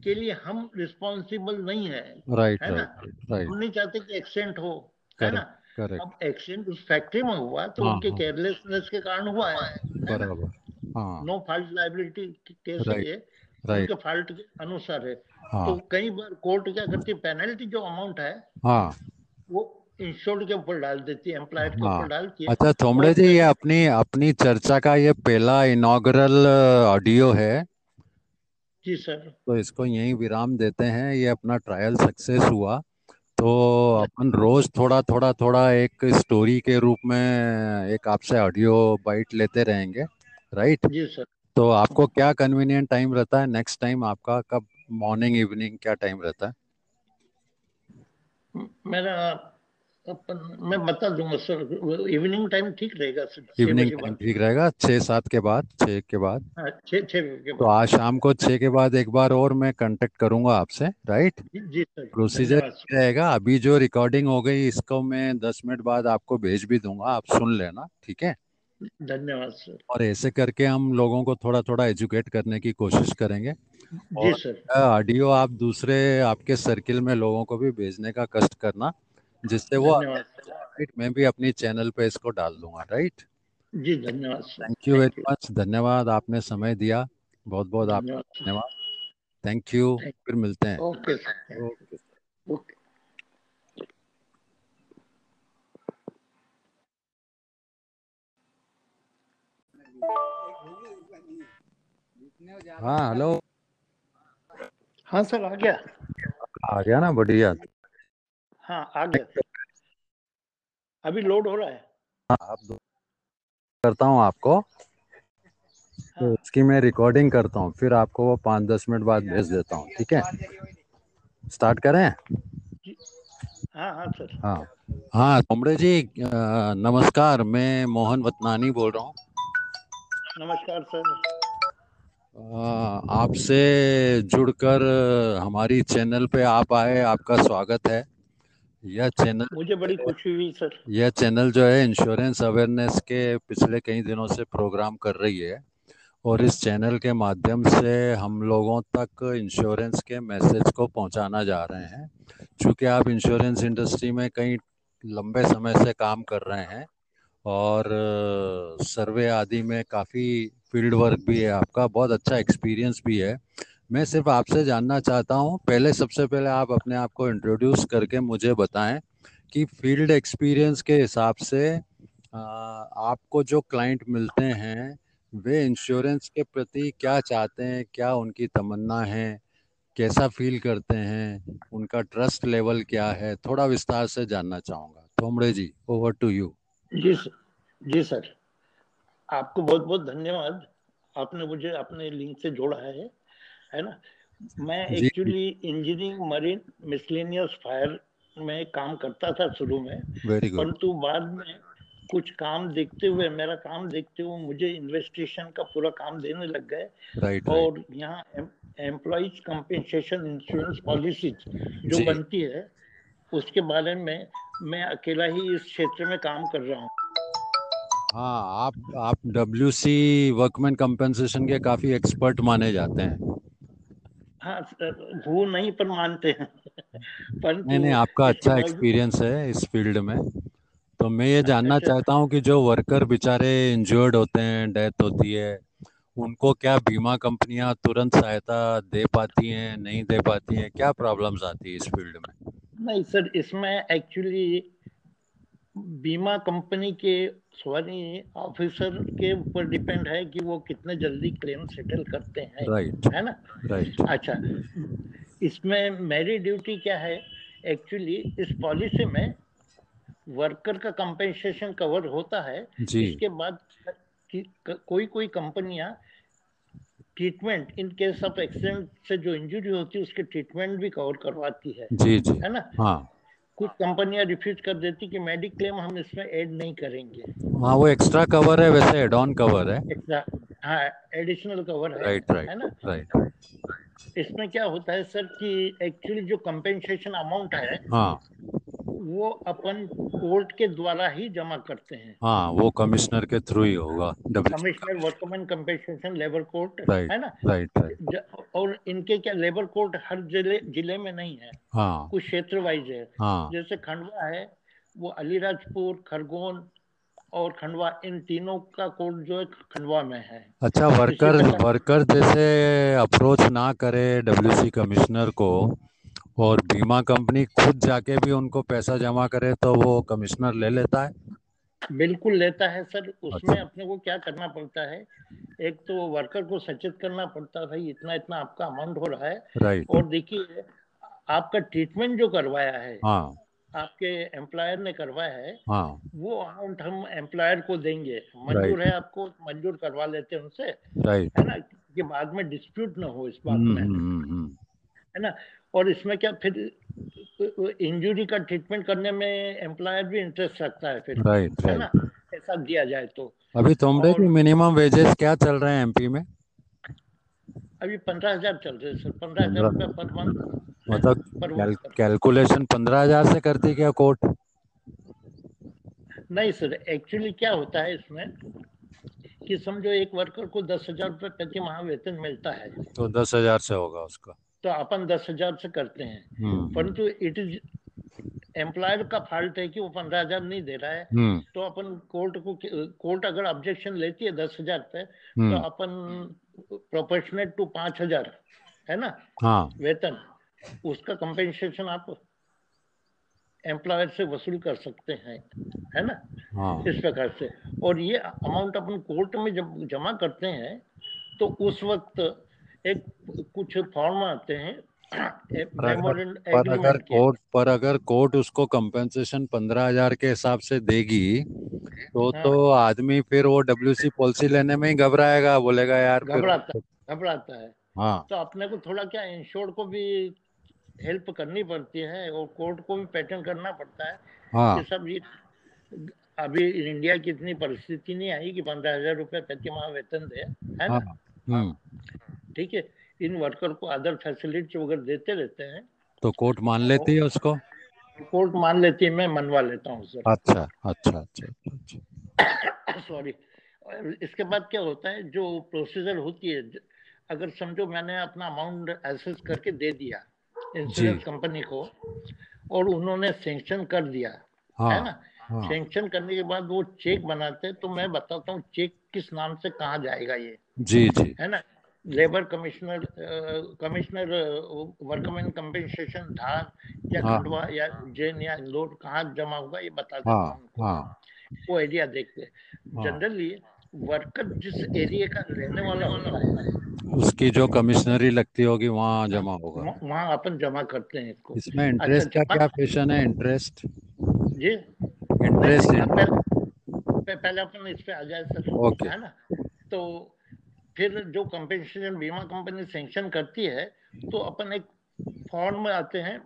के लिए हम रिस्पॉन्सिबल नहीं है राइट है ना? हम नहीं चाहते कि एक्सीडेंट हो है ना? अब एक्सीडेंट उस फैक्ट्री में हुआ तो हाँ, उनके हाँ। केयरलेसनेस के कारण हुआ है बराबर हाँ। नो फॉल्ट लाइबिलिटी केस है Right. उनके फॉल्ट के अनुसार है। हाँ। तो कई बार कोर्ट क्या करती है पेनल्टी जो अमाउंट है हाँ। वो इंश्योर्ड के ऊपर डाल देती है एम्प्लॉयर के हाँ। ऊपर डालती है अच्छा थोमड़े जी ये अपनी अपनी चर्चा का ये पहला इनॉग्रल ऑडियो है। जी सर तो इसको यहीं विराम देते हैं। ये अपना ट्रायल सक्सेस हुआ। तो अपन रोज थोड़ा थोड़ा थोड़ा एक स्टोरी के रूप में एक आपसे ऑडियो बाइट लेते रहेंगे। राइट जी सर तो आपको क्या कन्वीनियंट टाइम रहता है? नेक्स्ट टाइम आपका कब? मॉर्निंग इवनिंग क्या टाइम रहता है? मेरा अपन मैं बता दूँगा सर इवनिंग टाइम ठीक रहेगा सर इवनिंग टाइम ठीक रहेगा छः सात के बाद छः के बाद। हाँ छः तो आज शाम को छः के बाद एक बार और मैं कांटेक्ट करूँगा आपसे राइट जी जी सर प्रोसीजर रहेगा। अभी जो रिकॉर्डिंग हो गई इसको मैं दस मिनट बाद आपको भेज भी दूँगा आप सुन लेना ठीक है? धन्यवाद सर और ऐसे करके हम लोगों को थोड़ा थोड़ा एजुकेट करने की कोशिश करेंगे। जी सर ऑडियो आप दूसरे आपके सर्किल में लोगों को भी भेजने का कष्ट करना जिससे वो राइट मैं भी अपनी चैनल पे इसको डाल दूँगा राइट जी धन्यवाद sir thank you very much धन्यवाद आपने समय दिया। बहुत बहुत आपका धन्यवाद थैंक यू फिर मिलते हैं। ओके ओके हाँ हेलो हाँ सर आ गया। आ गया ना बढ़िया। हाँ आ गया। अभी लोड हो रहा है? हाँ, आप दो करता हूँ आपको। तो हाँ। उसकी मैं रिकॉर्डिंग करता हूँ फिर आपको वो पाँच दस मिनट बाद भेज देता हूँ ठीक है? स्टार्ट करें? हाँ हाँ सर। हाँ। हाँ कमरे जी नमस्कार मैं मोहन वतनानी बोल रहा हूँ। नमस्कार सर। आपसे जुड़कर हमारी चैनल पे आप आए आपका स्वागत है। यह चैनल मुझे बड़ी खुशी हुई सर। यह चैनल जो है इंश्योरेंस अवेयरनेस के पिछले कई दिनों से प्रोग्राम कर रही है और इस चैनल के माध्यम से हम लोगों तक इंश्योरेंस के मैसेज को पहुंचाना जा रहे हैं। क्योंकि आप इंश्योरेंस इंडस्ट्री में कई लंबे समय से काम कर रहे हैं और सर्वे आदि में काफ़ी फ़ील्ड वर्क भी है आपका, बहुत अच्छा एक्सपीरियंस भी है। मैं सिर्फ़ आपसे जानना चाहता हूँ, पहले सबसे पहले आप अपने आप को इंट्रोड्यूस करके मुझे बताएँ कि फ़ील्ड एक्सपीरियंस के हिसाब से आपको जो क्लाइंट मिलते हैं, वे इंश्योरेंस के प्रति क्या चाहते हैं, क्या उनकी तमन्ना है, कैसा फील करते हैं, उनका ट्रस्ट लेवल क्या है, थोड़ा विस्तार से जानना चाहूँगा। थोमड़े जी ओवर टू यू जी सर जी सर। आपको बहुत बहुत धन्यवाद। आपने मुझे अपने लिंक से जोड़ा है है ना? मैं actually engineering marine miscellaneous fire में काम करता था शुरू में परंतु बाद में कुछ काम देखते हुए मेरा काम देखते हुए मुझे इन्वेस्टिगेशन का पूरा काम देने लग गए। Right, और right. यहाँ एम्प्लॉज कंपेंसेशन इंश्योरेंस पॉलिसी जो। बनती है उसके बारे में मैं अकेला ही इस क्षेत्र में काम कर रहा हूँ। हाँ आप आप डब्ल्यू सी वर्कमैन कंपेंसेशन के काफ़ी एक्सपर्ट माने जाते हैं। हाँ वो नहीं पर मानते हैं। पर नहीं नहीं आपका अच्छा एक्सपीरियंस है इस फ़ील्ड में। तो मैं ये जानना अच्छा, चाहता हूँ कि जो वर्कर बेचारे इंजर्ड होते हैं डेथ होती है उनको क्या बीमा कंपनियाँ तुरंत सहायता दे पाती हैं नहीं दे पाती हैं? क्या प्रॉब्लम्स आती है इस फ़ील्ड में? नहीं सर इसमें एक्चुअली बीमा कंपनी के सॉरी ऑफिसर के ऊपर डिपेंड है कि वो कितने जल्दी क्लेम सेटल करते हैं राइट है ना? राइट। right. अच्छा इसमें मेरी ड्यूटी क्या है? एक्चुअली इस पॉलिसी में वर्कर का कंपेंसेशन कवर होता है। जी. इसके बाद कि, कोई कोई कंपनियाँ treatment in case of accident से जो इंजरी होती है उसके ट्रीटमेंट भी कवर करवाती है। जी जी। है ना? हाँ। कुछ कंपनियाँ रिफ्यूज कर देती कि मेडिक्लेम हम इसमें ऐड नहीं करेंगे। हाँ वो एक्स्ट्रा कवर है वैसे एड ऑन कवर है। एक्स्ट्रा हाँ एडिशनल कवर है राइट राइट है ना? राइट इसमें क्या होता है सर कि एक्चुअली जो कंपेंसेशन अमाउंट है हाँ। वो अपन कोर्ट के द्वारा ही जमा करते हैं। हाँ वो कमिश्नर के थ्रू ही होगा commissioner workman compensation labour court है ना? राइट राइट और इनके क्या लेबर कोर्ट हर ज़िले ज़िले में नहीं है। हाँ। कुछ क्षेत्र वाइज है। हाँ। जैसे खंडवा है वो अलीराजपुर खरगोन और खंडवा इन तीनों का कोर्ट जो है खंडवा में है। अच्छा वर्कर वर्कर जैसे अप्रोच ना करे डब्ल्यूसी कमिश्नर को और बीमा कंपनी खुद जाके भी उनको पैसा जमा करे तो वो कमिश्नर ले लेता है। बिल्कुल लेता है सर। उसमें अच्छा। अपने को क्या करना पड़ता है? एक तो वर्कर को सचेत करना पड़ता है भाई इतना इतना आपका अमाउंट हो रहा है। राइट और देखिए आपका ट्रीटमेंट जो करवाया है हाँ। आपके एम्प्लॉयर ने करवाया है हाँ। वो अमाउंट हम एम्प्लॉयर को देंगे। मंजूर है आपको मंजूर करवा लेते हैं उनसे। राइट है ना? कि बाद में डिस्प्यूट ना हो इस बात में। हम्म, हम्म, हम्म, है ना? और इसमें क्या फिर इंजुरी का ट्रीटमेंट करने में एम्प्लॉयर भी इंटरेस्ट रखता है फिर राइट है ना? ऐसा दिया जाए तो। अभी तुमरे की मिनिमम वेजेस क्या चल रहे हैं एमपी में? अभी पंद्रह हज़ार चल रहे सर पंद्रह हज़ार रुपया पर मंथ मतलब कैलकुलेशन पंद्रह हज़ार से करती क्या कोर्ट? नहीं सर एक्चुअली क्या होता है इसमें कि समझो एक वर्कर को दस हज़ार रुपये प्रति माह वेतन मिलता है। तो दस हज़ार से होगा उसका। तो अपन दस हज़ार से करते हैं हम्म। परंतु इट इज़ एम्प्लॉयर का फॉल्ट है कि वो पंद्रह हज़ार नहीं दे रहा है हम्म। तो अपन कोर्ट को कोर्ट अगर ऑब्जेक्शन लेती है दस हज़ार पे तो हम्म। अपन प्रोपोर्शनेट टू पाँच हज़ार है ना हाँ वेतन उसका कंपेंसेशन आप एम्प्लॉयर से वसूल कर सकते हैं है ना हाँ। इस प्रकार से और ये अमाउंट अपन कोर्ट में जब जमा करते हैं तो उस वक्त एक कुछ फॉर्म आते हैं। पर अगर कोर्ट पर अगर कोर्ट उसको कंपेंसेशन पंद्रह हज़ार के हिसाब से देगी तो हाँ। तो आदमी फिर वो डब्ल्यू सी पॉलिसी लेने में ही घबराएगा बोलेगा यार घबराता घबराता है। हाँ। तो अपने को थोड़ा क्या इंश्योर को भी हेल्प करनी पड़ती है और कोर्ट को भी पैटर्न करना पड़ता है हाँ। सब ये अभी इंडिया की इतनी परिस्थिति नहीं आई कि पंद्रह हज़ार रुपए प्रति माह वेतन दे है ना? हाँ, हम्म। ठीक है इन वर्कर को अदर फैसिलिटी वगैरह देते रहते हैं तो कोर्ट मान लेती है उसको? कोर्ट मान लेती है मैं मनवा लेता हूँ सर अच्छा अच्छा अच्छा अच्छा। सॉरी इसके बाद क्या होता है जो प्रोसीजर होती है अगर समझो मैंने अपना अमाउंट एसेस करके दे दिया इंश्योरेंस कंपनी को और उन्होंने सेंक्शन कर दिया हाँ, है ना? हाँ. सेंक्शन करने के बाद वो चेक बनाते हैं तो मैं बताता हूँ चेक किस नाम से कहा जाएगा ये। जी जी। है ना? Labour commissioner commissioner workman compensation Dhar या हाँ, खंडवा या जैन या इंदौर कहाँ जमा होगा ये बता देता हाँ, हाँ, वो एरिया देखते हैं। हाँ। जनरली वर्कर जिस एरिया का रहने वाला होता है उसकी जो कमिश्नरी लगती होगी वहाँ जमा होगा। वहाँ- अपन जमा करते हैं इसको। इसमें इंटरेस्ट का क्या पेशन है? इंटरेस्ट जी। इंटरेस्ट पहले पहले अपन इस पे आ जाए सर। ओके। है ना? तो फिर जो कंपेंसेशन बीमा कंपनी सेंक्शन करती है तो अपन एक फॉर्म में आते हैं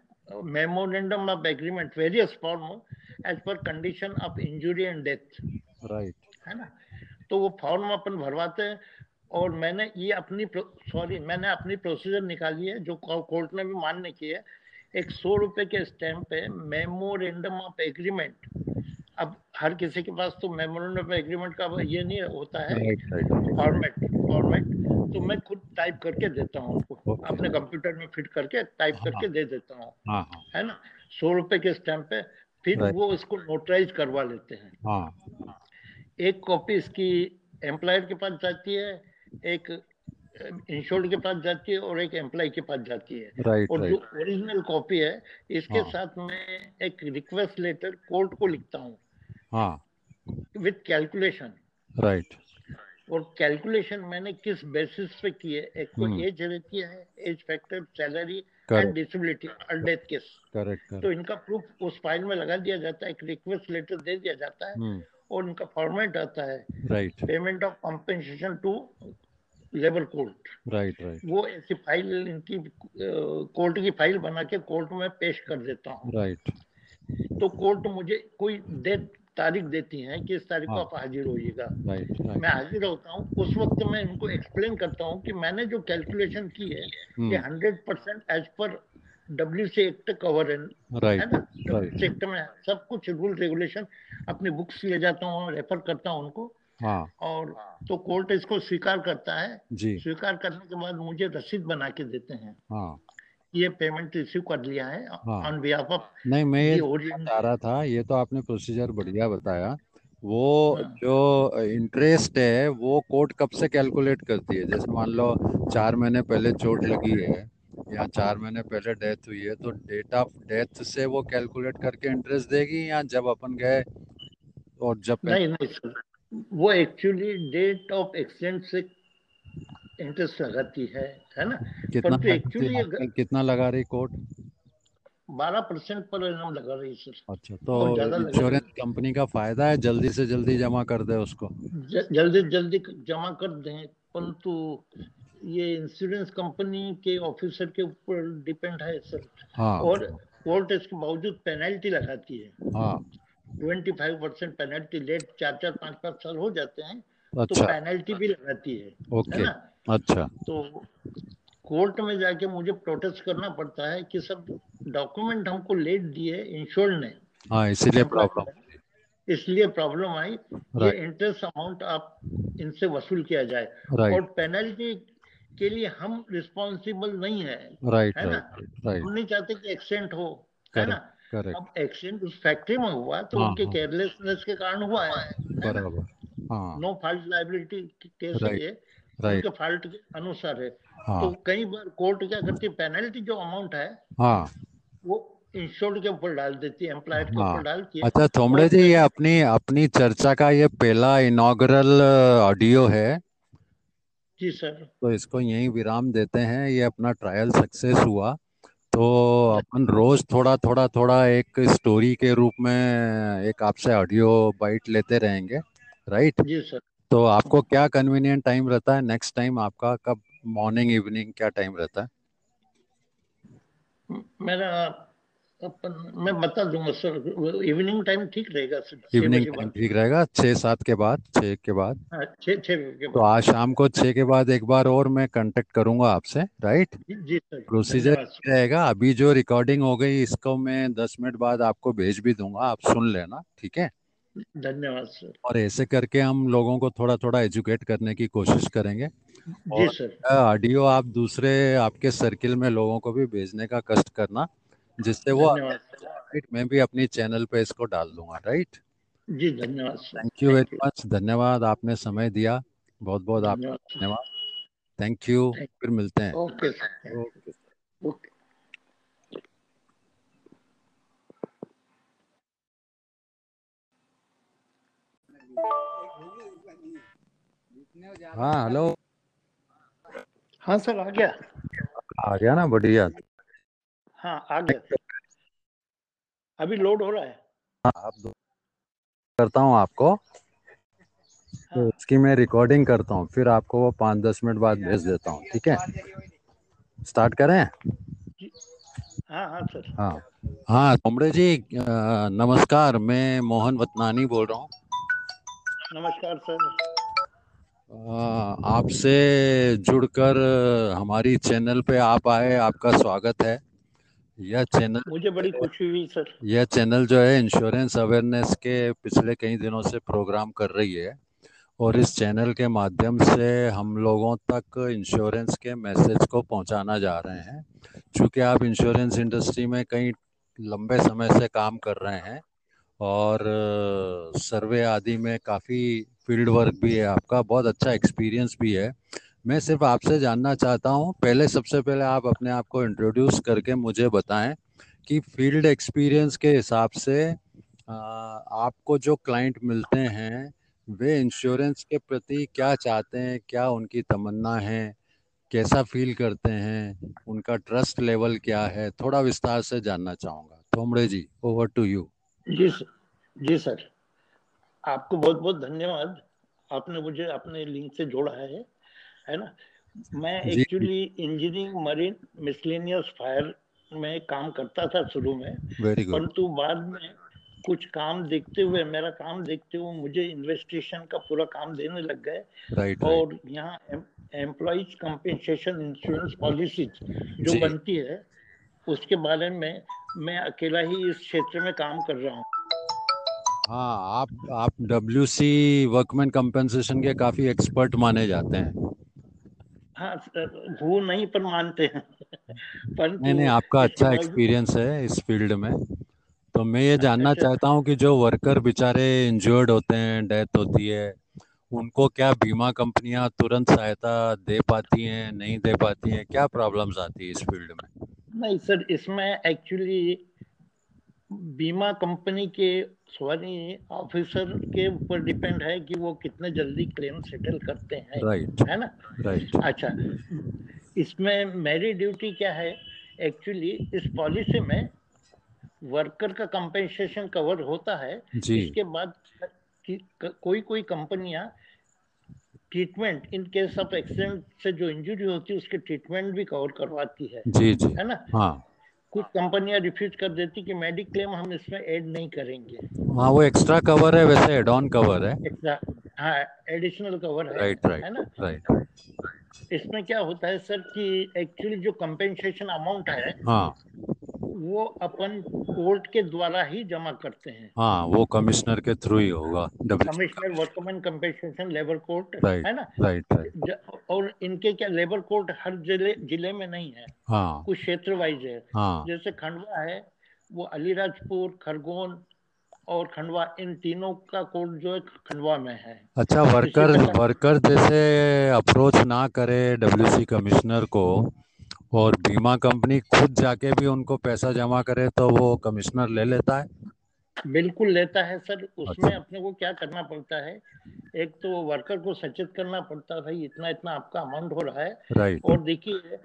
memorandum of agreement various form as per condition of injury and death right है ना? तो वो फॉर्म अपन भरवाते हैं और मैंने ये अपनी सॉरी मैंने अपनी प्रोसीजर निकाली है जो कोर्ट ने भी मान्य की है। एक सौ रुपए के स्टैम्प पे मेमोरेंडम ऑफ़ एग्रीमेंट अब हर किसी के पास तो मेमोरेंडम ऑफ़ एग्रीमेंट का ये नहीं होता है। फॉर्मेट फॉर्मेट तो मैं खुद टाइप करके देता हूँ उनको अपने कंप्यूटर में फिट करके टाइप हाँ। करके दे देता हूँ। हाँ हाँ। है ना? सौ रुपए के स्टैम्प पे फिर वो इसको नोटराइज करवा लेते हैं। हाँ। एक कॉपी इसकी एम्प्लॉयर के पास जाती है एक इंश्योर्ड के पास जाती है और एक एम्प्लॉय के पास जाती है। राइट और जो ओरिजिनल कॉपी है इसके हाँ। साथ मैं एक रिक्वेस्ट लेटर कोर्ट को लिखता हूँ। हाँ। विथ कैलकुलेशन राइट और कैलकुलेशन मैंने किस बेसिस पे की है? एक तो हम्म। एज रहती है age factor salary and disability और डेथ केस करेक्ट तो इनका प्रूफ उस फ़ाइल में लगा दिया जाता है एक रिक्वेस्ट लेटर दे दिया जाता है हम्म। और इनका फॉर्मेट आता है। Right payment of compensation to labour court right right वो ऐसी फ़ाइल इनकी कोर्ट की फ़ाइल बना के कोर्ट में पेश कर देता हूँ। Right right. तो कोर्ट मुझे कोई डेट तारीख देती है कि इस तारीख को हाँ। आप हाजिर होइएगा। मैं हाजिर होता हूँ उस वक्त मैं इनको एक्सप्लेन करता हूँ कि मैंने जो कैलकुलेशन की है हम्म। Hundred percent as per W C act cover है ना? राइट एक्ट में सब कुछ रूल रेगुलेशन अपनी बुक्स ले जाता हूँ रेफर करता हूँ उनको। हाँ। और तो कोर्ट इसको स्वीकार करता है। स्वीकार करने के बाद मुझे रसीद बना के देते हैं। हाँ। ये पेमेंट रिसीव कर लिया है। ऑन बिहाफ ऑफ़ नहीं मैं ये बता रहा था ये तो आपने प्रोसीजर बढ़िया बताया वो हाँ। जो इंटरेस्ट है वो कोर्ट कब से कैलकुलेट करती है जैसे मान लो चार महीने पहले चोट लगी है या चार महीने पहले डेथ हुई है तो डेट ऑफ़ डेथ से वो कैलकुलेट करके इंटरेस्ट देगी या जब अपन गए और जब नहीं नहीं सर वो एक्चुअली डेट ऑफ़ एक्सीडेंट से इंटरेस्ट लगाती है है ना? कितना परंतु है? कितना लगा रही कोर्ट? बारह परसेंट पर इनाम लगा रही है सर। अच्छा तो इंश्योरेंस कंपनी का फ़ायदा है जल्दी से जल्दी जमा कर दे उसको? ज- जल्दी जल्दी जमा कर दें परंतु ये इंश्योरेंस कंपनी के ऑफिसर के ऊपर डिपेंड है सर। हाँ। और कोर्ट इसके बावजूद पेनल्टी लगाती है। हाँ। Twenty five percent penalty late चार चार पाँच पाँच साल हो जाते हैं। तो अच्छा। पेनल्टी भी लगाती है है ओके। ना? अच्छा। तो कोर्ट में जाके मुझे प्रोटेस्ट करना पड़ता है कि सब डॉक्यूमेंट हमको लेट दिए इंश्योर्ड ने। हाँ इसीलिए प्रॉब्लम इसलिए प्रॉब्लम आई ये इंटरेस्ट अमाउंट आप इनसे वसूल किया जाए। और पेनल्टी के लिए हम रिस्पॉन्सिबल नहीं है राइट है ना? हम नहीं चाहते कि एक्सीडेंट हो है ना? अब एक्सीडेंट उस फैक्ट्री में हुआ तो हाँ, उनके हाँ। केयरलेसनेस के कारण हुआ है बराबर। हाँ no fault liability case right उनके फॉल्ट के अनुसार है। हाँ। तो कई बार कोर्ट क्या करती है पेनल्टी जो अमाउंट है हाँ। वो इंश्योर्ड के ऊपर डाल देती है एम्प्लॉयर के हाँ। ऊपर डालती है अच्छा थोमड़े जी ये अपनी अपनी चर्चा का ये पहला इनॉग्रल ऑडियो है। जी सर तो इसको यहीं विराम देते हैं। ये अपना ट्रायल सक्सेस हुआ। तो अपन रोज थोड़ा थोड़ा थोड़ा एक स्टोरी के रूप में एक आपसे ऑडियो बाइट लेते रहेंगे। राइट? जी सर। तो आपको क्या कन्वीनियंट टाइम रहता है? नेक्स्ट टाइम आपका कब मॉर्निंग इवनिंग क्या टाइम रहता है? मेरा अपन मैं बता दूँगा सर इवनिंग टाइम ठीक रहेगा इवनिंग टाइम ठीक रहेगा। छः सात के बाद छः के बाद। हाँ, छः छः तो आज शाम को छः के बाद एक बार और मैं कांटेक्ट करूँगा आपसे राइट? जी सर। प्रोसीजर रहेगा। अभी जो रिकॉर्डिंग हो गई इसको मैं दस मिनट बाद आपको भेज भी दूँगा। आप सुन लेना ठीक है? धन्यवाद सर। और ऐसे करके हम लोगों को थोड़ा थोड़ा एजुकेट करने की कोशिश करेंगे। जी सर। ऑडियो आप दूसरे आपके सर्किल में लोगों को भी भेजने का कष्ट करना जिससे वो राइट मैं भी अपनी चैनल पे इसको डाल दूँगा राइट? जी धन्यवाद थैंक यू वेरी मच धन्यवाद आपने समय दिया। बहुत बहुत आपका धन्यवाद। थैंक यू फिर मिलते हैं। ओके ओके हाँ हेलो हाँ सर आ गया। आ गया ना बढ़िया। हाँ आ गया। अभी लोड हो रहा है? हाँ आप दो करता हूँ आपको। तो हाँ। इसकी मैं रिकॉर्डिंग करता हूँ फिर आपको वो पाँच दस मिनट बाद भेज देता हूँ ठीक है? स्टार्ट करें? हाँ हाँ सर। हाँ। हाँ कमरे जी नमस्कार मैं मोहन वतनानी बोल रहा हूँ। नमस्कार सर। आपसे जुड़कर हमारी चैनल पे आप आए आपका स्वागत है। यह चैनल मुझे बड़ी खुशी हुई सर। यह चैनल जो है इंश्योरेंस अवेयरनेस के पिछले कई दिनों से प्रोग्राम कर रही है और इस चैनल के माध्यम से हम लोगों तक इंश्योरेंस के मैसेज को पहुंचाना जा रहे हैं। क्योंकि आप इंश्योरेंस इंडस्ट्री में कई लंबे समय से काम कर रहे हैं और सर्वे आदि में काफ़ी फ़ील्ड वर्क भी है आपका, बहुत अच्छा एक्सपीरियंस भी है। मैं सिर्फ़ आपसे जानना चाहता हूँ, पहले सबसे पहले आप अपने आप को इंट्रोड्यूस करके मुझे बताएँ कि फ़ील्ड एक्सपीरियंस के हिसाब से आपको जो क्लाइंट मिलते हैं, वे इंश्योरेंस के प्रति क्या चाहते हैं, क्या उनकी तमन्ना है, कैसा फील करते हैं, उनका ट्रस्ट लेवल क्या है, थोड़ा विस्तार से जानना चाहूँगा। थोमड़े जी ओवर टू यू जी सर जी सर। आपको बहुत बहुत धन्यवाद। आपने मुझे अपने लिंक से जोड़ा है है ना? मैं actually engineering marine miscellaneous fire में काम करता था शुरू में परंतु बाद में कुछ काम देखते हुए मेरा काम देखते हुए मुझे इन्वेस्टिगेशन का पूरा काम देने लग गए। राइट और यहाँ एम्प्लॉज कंपेंसेशन इंश्योरेंस पॉलिसी जो। बनती है उसके बारे में मैं अकेला ही इस क्षेत्र में काम कर रहा हूँ। हाँ आप आप डब्ल्यू सी वर्कमैन कंपनसेशन के काफ़ी एक्सपर्ट माने जाते हैं। हाँ वो नहीं पर मानते हैं। परंतु नहीं नहीं आपका अच्छा एक्सपीरियंस है इस फ़ील्ड में। तो मैं ये जानना अच्छा। चाहता हूँ कि जो वर्कर बेचारे इंजर्ड होते हैं डेथ होती है उनको क्या बीमा कंपनियाँ तुरंत सहायता दे पाती हैं नहीं दे पाती हैं? क्या प्रॉब्लम्स आती है इस फ़ील्ड में? नहीं सर इसमें एक्चुअली बीमा कंपनी के सॉरी ऑफिसर के ऊपर डिपेंड है कि वो कितने जल्दी क्लेम सेटल करते हैं राइट है ना? राइट अच्छा इसमें मेरी ड्यूटी क्या है? एक्चुअली इस पॉलिसी में वर्कर का कंपेंसेशन कवर होता है। जी। इसके बाद कि कोई कोई कंपनियाँ treatment in case of accident से जो इंजरी होती है उसके ट्रीटमेंट भी कवर करवाती है। जी जी। है ना? हाँ। कुछ कंपनियाँ रिफ्यूज कर देती कि मेडिक्लेम हम इसमें ऐड नहीं करेंगे। हाँ वो एक्स्ट्रा कवर है वैसे एड ऑन कवर है। एक्स्ट्रा हाँ एडिशनल कवर है राइट राइट है ना? राइट इसमें क्या होता है सर कि एक्चुअली जो कंपेंसेशन अमाउंट है हाँ। वो अपन कोर्ट के द्वारा ही जमा करते हैं। हाँ वो कमिश्नर के थ्रू ही होगा commissioner workman compensation labour court है ना? राइट राइट और इनके क्या लेबर कोर्ट हर ज़िले ज़िले में नहीं है। हाँ। कुछ क्षेत्र वाइज है। हाँ। जैसे खंडवा है वो अलीराजपुर खरगोन और खंडवा इन तीनों का कोर्ट जो है खंडवा में है। अच्छा वर्कर वर्कर जैसे अप्रोच ना करे डब्ल्यूसी कमिश्नर को और बीमा कंपनी खुद जाके भी उनको पैसा जमा करे तो वो कमिश्नर ले लेता है। बिल्कुल लेता है सर। उसमें अच्छा। अपने को क्या करना पड़ता है? एक तो वर्कर को सचेत करना पड़ता है भाई इतना इतना आपका अमाउंट हो रहा है। और देखिए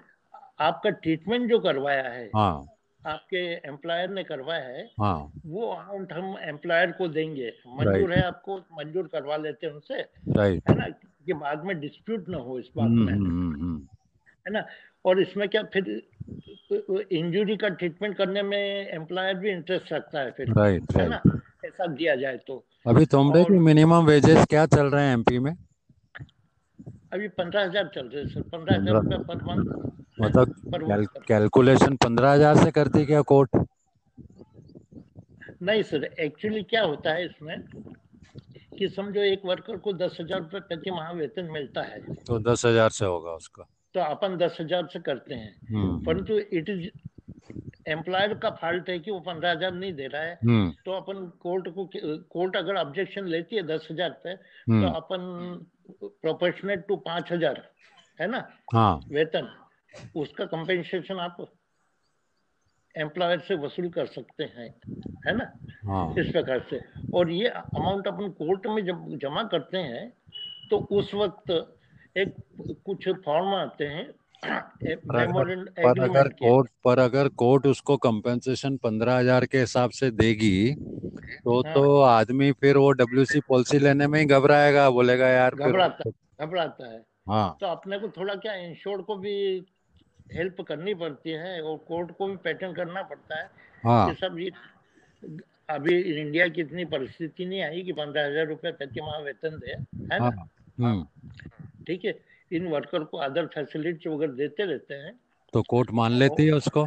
आपका ट्रीटमेंट जो करवाया है हाँ। आपके एम्प्लॉयर ने करवाया है हाँ। वो अमाउंट हम एम्प्लॉयर को देंगे। मंजूर है आपको मंजूर करवा लेते हैं उनसे। राइट है ना? कि बाद में डिस्प्यूट ना हो इस बात हम्म में। हम्म हम्म। है ना? और इसमें क्या फिर इंजरी का ट्रीटमेंट करने में एम्प्लॉयर भी इंटरेस्ट रखता है फिर राइट है ना? ऐसा दिया जाए तो। अभी तुमरे की मिनिमम वेजेस क्या चल रहे हैं एमपी में? अभी पंद्रह हज़ार चल रहे हैं सर पंद्रह हज़ार रुपया पर मंथ मतलब कैलकुलेशन पंद्रह हज़ार से करती क्या कोर्ट नहीं सर एक्चुअली क्या होता है इसमें कि समझो एक वर्कर को दस हज़ार रुपये प्रति माह वेतन मिलता है। तो दस हज़ार से होगा उसका। तो अपन दस हज़ार से करते हैं। हम्म परंतु इट इज़ एम्प्लॉयर का फॉल्ट है कि वो पंद्रह हज़ार नहीं दे रहा है। हम्म। तो अपन कोर्ट को कोर्ट अगर ऑब्जेक्शन लेती है दस हज़ार पे तो हम्म अपन प्रोपोर्शनेट टू पाँच हज़ार है ना? हाँ। वेतन उसका कंपेंसेशन आप एम्प्लॉयर से वसूल कर सकते हैं है ना? हाँ। इस प्रकार से। और ये अमाउंट अपन कोर्ट में जब जमा करते हैं तो उस वक्त एक कुछ फॉर्म आते हैं। पर अगर, पर अगर कोर्ट पर अगर कोर्ट उसको कंपेंसेशन पंद्रह हज़ार के हिसाब से देगी तो हाँ। तो आदमी फिर वो डब्ल्यूसी पॉलिसी लेने में ही घबराएगा बोलेगा यार घबराता घबराता है। हाँ। तो अपने को थोड़ा क्या इंश्योर को भी हेल्प करनी पड़ती है और कोर्ट को भी पैटर्न करना पड़ता है हाँ। सब ये अभी इंडिया की इतनी परिस्थिति नहीं आई कि पंद्रह हज़ार रुपए प्रति माह वेतन दे है ना? हाँ, हम्म। ठीक है इन वर्कर को अदर फैसिलिटी वगैरह देते रहते हैं तो कोर्ट मान लेती है उसको?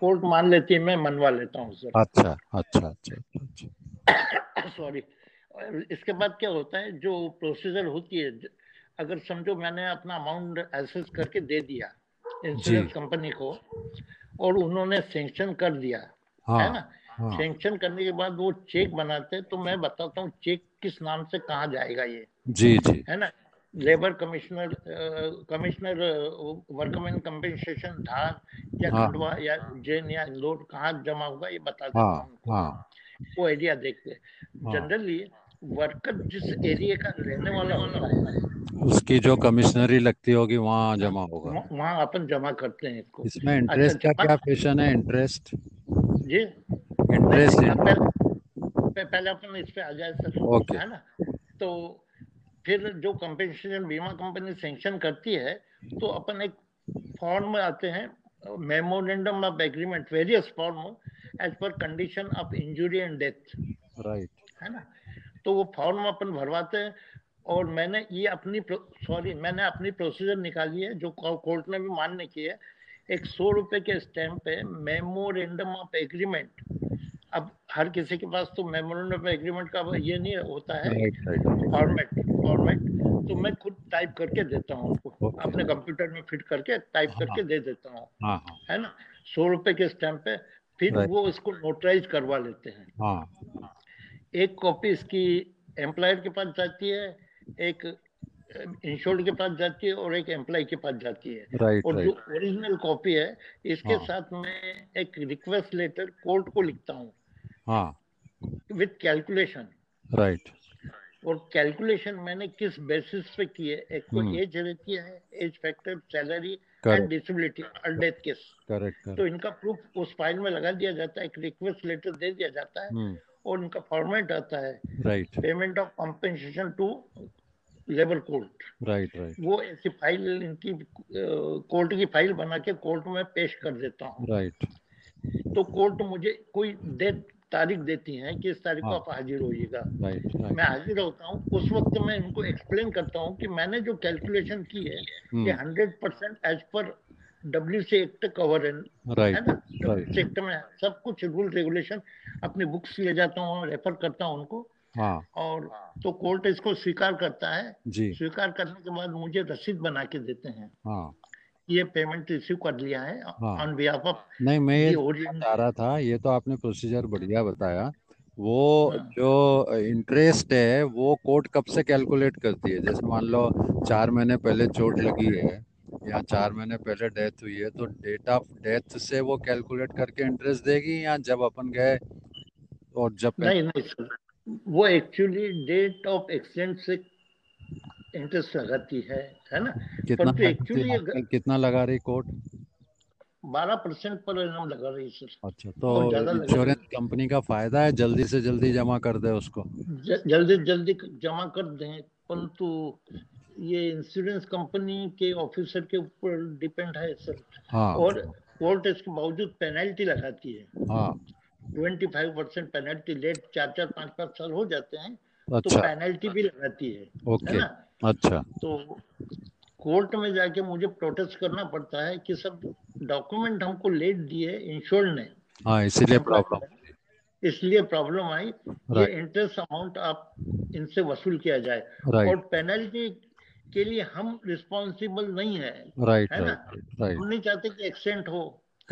कोर्ट मान लेती है मैं मनवा लेता हूँ सर अच्छा अच्छा अच्छा अच्छा। सॉरी इसके बाद क्या होता है जो प्रोसीजर होती है अगर समझो मैंने अपना अमाउंट एसेस करके दे दिया इंश्योरेंस कंपनी को और उन्होंने सेंक्शन कर दिया हाँ, है ना? हाँ. सेंक्शन करने के बाद वो चेक बनाते तो मैं बताता हूँ चेक किस नाम से कहा जाएगा ये। जी जी। है ना? Labour commissioner commissioner workman compensation Dhar या हाँ, खंडवा या जेन या इंदौर कहाँ जमा होगा ये बता देता हाँ, हूँ हाँ, वो एरिया देखते जनरली हाँ, वर्कर जिस एरिया का रहने वाला होता है उसकी जो कमिश्नरी लगती होगी वहाँ जमा होगा। वहाँ अपन जमा करते हैं इसको। इसमें इंटरेस्ट अच्छा, का क्या पेशन है? इंटरेस्ट जी। इंटरेस्ट पहले अपन इस पे आ जाए सर। ओके। है ना? तो फिर जो कंपेंसेशन बीमा कंपनी सेंक्शन करती है तो अपन एक फॉर्म में आते हैं memorandum of agreement various form as per condition of injury and death right है ना? तो वो फॉर्म अपन भरवाते हैं और मैंने ये अपनी सॉरी मैंने अपनी प्रोसीजर निकाली है जो कोर्ट ने भी मान्य की है। एक सौ रुपए के स्टैम्प पे मेमोरेंडम ऑफ़ एग्रीमेंट अब हर किसी के पास तो मेमोरेंडम ऑफ़ एग्रीमेंट का ये नहीं होता है। फॉर्मेट फॉर्मेट तो मैं खुद टाइप करके देता हूँ अपने कंप्यूटर में फिट करके टाइप हाँ, करके दे देता हूँ। हाँ, हाँ। है ना? सौ रुपए के स्टैम्प पे फिर वो इसको नोटराइज करवा लेते हैं। एक कॉपी इसकी एम्प्लॉयर के पास जाती है एक इंश्योर्ड के पास जाती है और एक एम्प्लॉय के पास जाती है। Right, और right. जो ओरिजिनल कॉपी है इसके हाँ. साथ मैं एक रिक्वेस्ट लेटर कोर्ट को लिखता हूँ। हाँ. विथ कैलकुलेशन राइट और कैलकुलेशन मैंने किस बेसिस पे की है एक तो एज रहती है age factor salary and disability और डेथ केस करेक्ट तो इनका प्रूफ उस फ़ाइल में लगा दिया जाता है एक रिक्वेस्ट लेटर दे दिया जाता है hmm. और उनका फॉर्मेट आता है। Right payment of compensation to labour court right right वो ऐसी फ़ाइल इनकी कोर्ट की फ़ाइल बना के कोर्ट में पेश कर देता हूँ। Right right. तो कोर्ट मुझे कोई डेट तारीख देती है कि इस तारीख को हाँ। आप हाजिर होइएगा मैं हाजिर होता हूँ उस वक्त मैं इनको एक्सप्लेन करता हूँ कि मैंने जो कैलकुलेशन की है ये hundred percent as per W C act cover है right, ना right. एक्ट में सब कुछ रूल रेगुलेशन अपनी बुक्स ले जाता हूँ रेफर करता हूँ उनको हाँ. और तो कोर्ट इसको स्वीकार करता है स्वीकार करने के बाद मुझे रसीद बना के देते हैं हाँ. ये पेमेंट रिसीव कर लिया है ऑन बिहाफ ऑफ़ नहीं मैं ये बता रहा था ये तो आपने प्रोसीजर बढ़िया बताया। वो हाँ. जो इंटरेस्ट है वो कोर्ट कब से कैलकुलेट करती है? जैसे मान लो चार महीने पहले चोट लगी है या चार महीने पहले डेथ हुई है तो डेट ऑफ़ डेथ से वो कैलकुलेट करके इंटरेस्ट देगी या जब अपन गए और जब नहीं नहीं सर वो एक्चुअली डेट ऑफ़ एक्सीडेंट से इंटरेस्ट लगाती है है ना? कितना एक्चुअली कितना लगा रही कोर्ट? बारह परसेंट पर इनाम लगा रही सर। अच्छा तो इंश्योरेंस कंपनी का फ़ायदा है? जल्दी से जल्दी जमा कर दे उसको। ज, जल्दी जल्दी जमा कर दें परंतु ये इंश्योरेंस कंपनी के ऑफिसर के ऊपर डिपेंड है सर। हाँ, और कोर्ट इसके बावजूद पेनल्टी लगाती है। हाँ, twenty five percent penalty late चार चार पाँच पाँच साल हो जाते हैं तो अच्छा, तो पेनल्टी भी लगाती है ओके, है ना? अच्छा। तो कोर्ट में जाके मुझे प्रोटेस्ट करना पड़ता है कि सब डॉक्यूमेंट हमको लेट दिए इंश्योर ने हाँ इसीलिए प्रॉब्लम इसलिए प्रॉब्लम आई ये इंटरेस्ट अमाउंट आप इनसे वसूल किया जाए। और पेनल्टी के लिए हम रिस्पॉन्सिबल नहीं है राइट है ना? हम नहीं चाहते कि एक्सीडेंट हो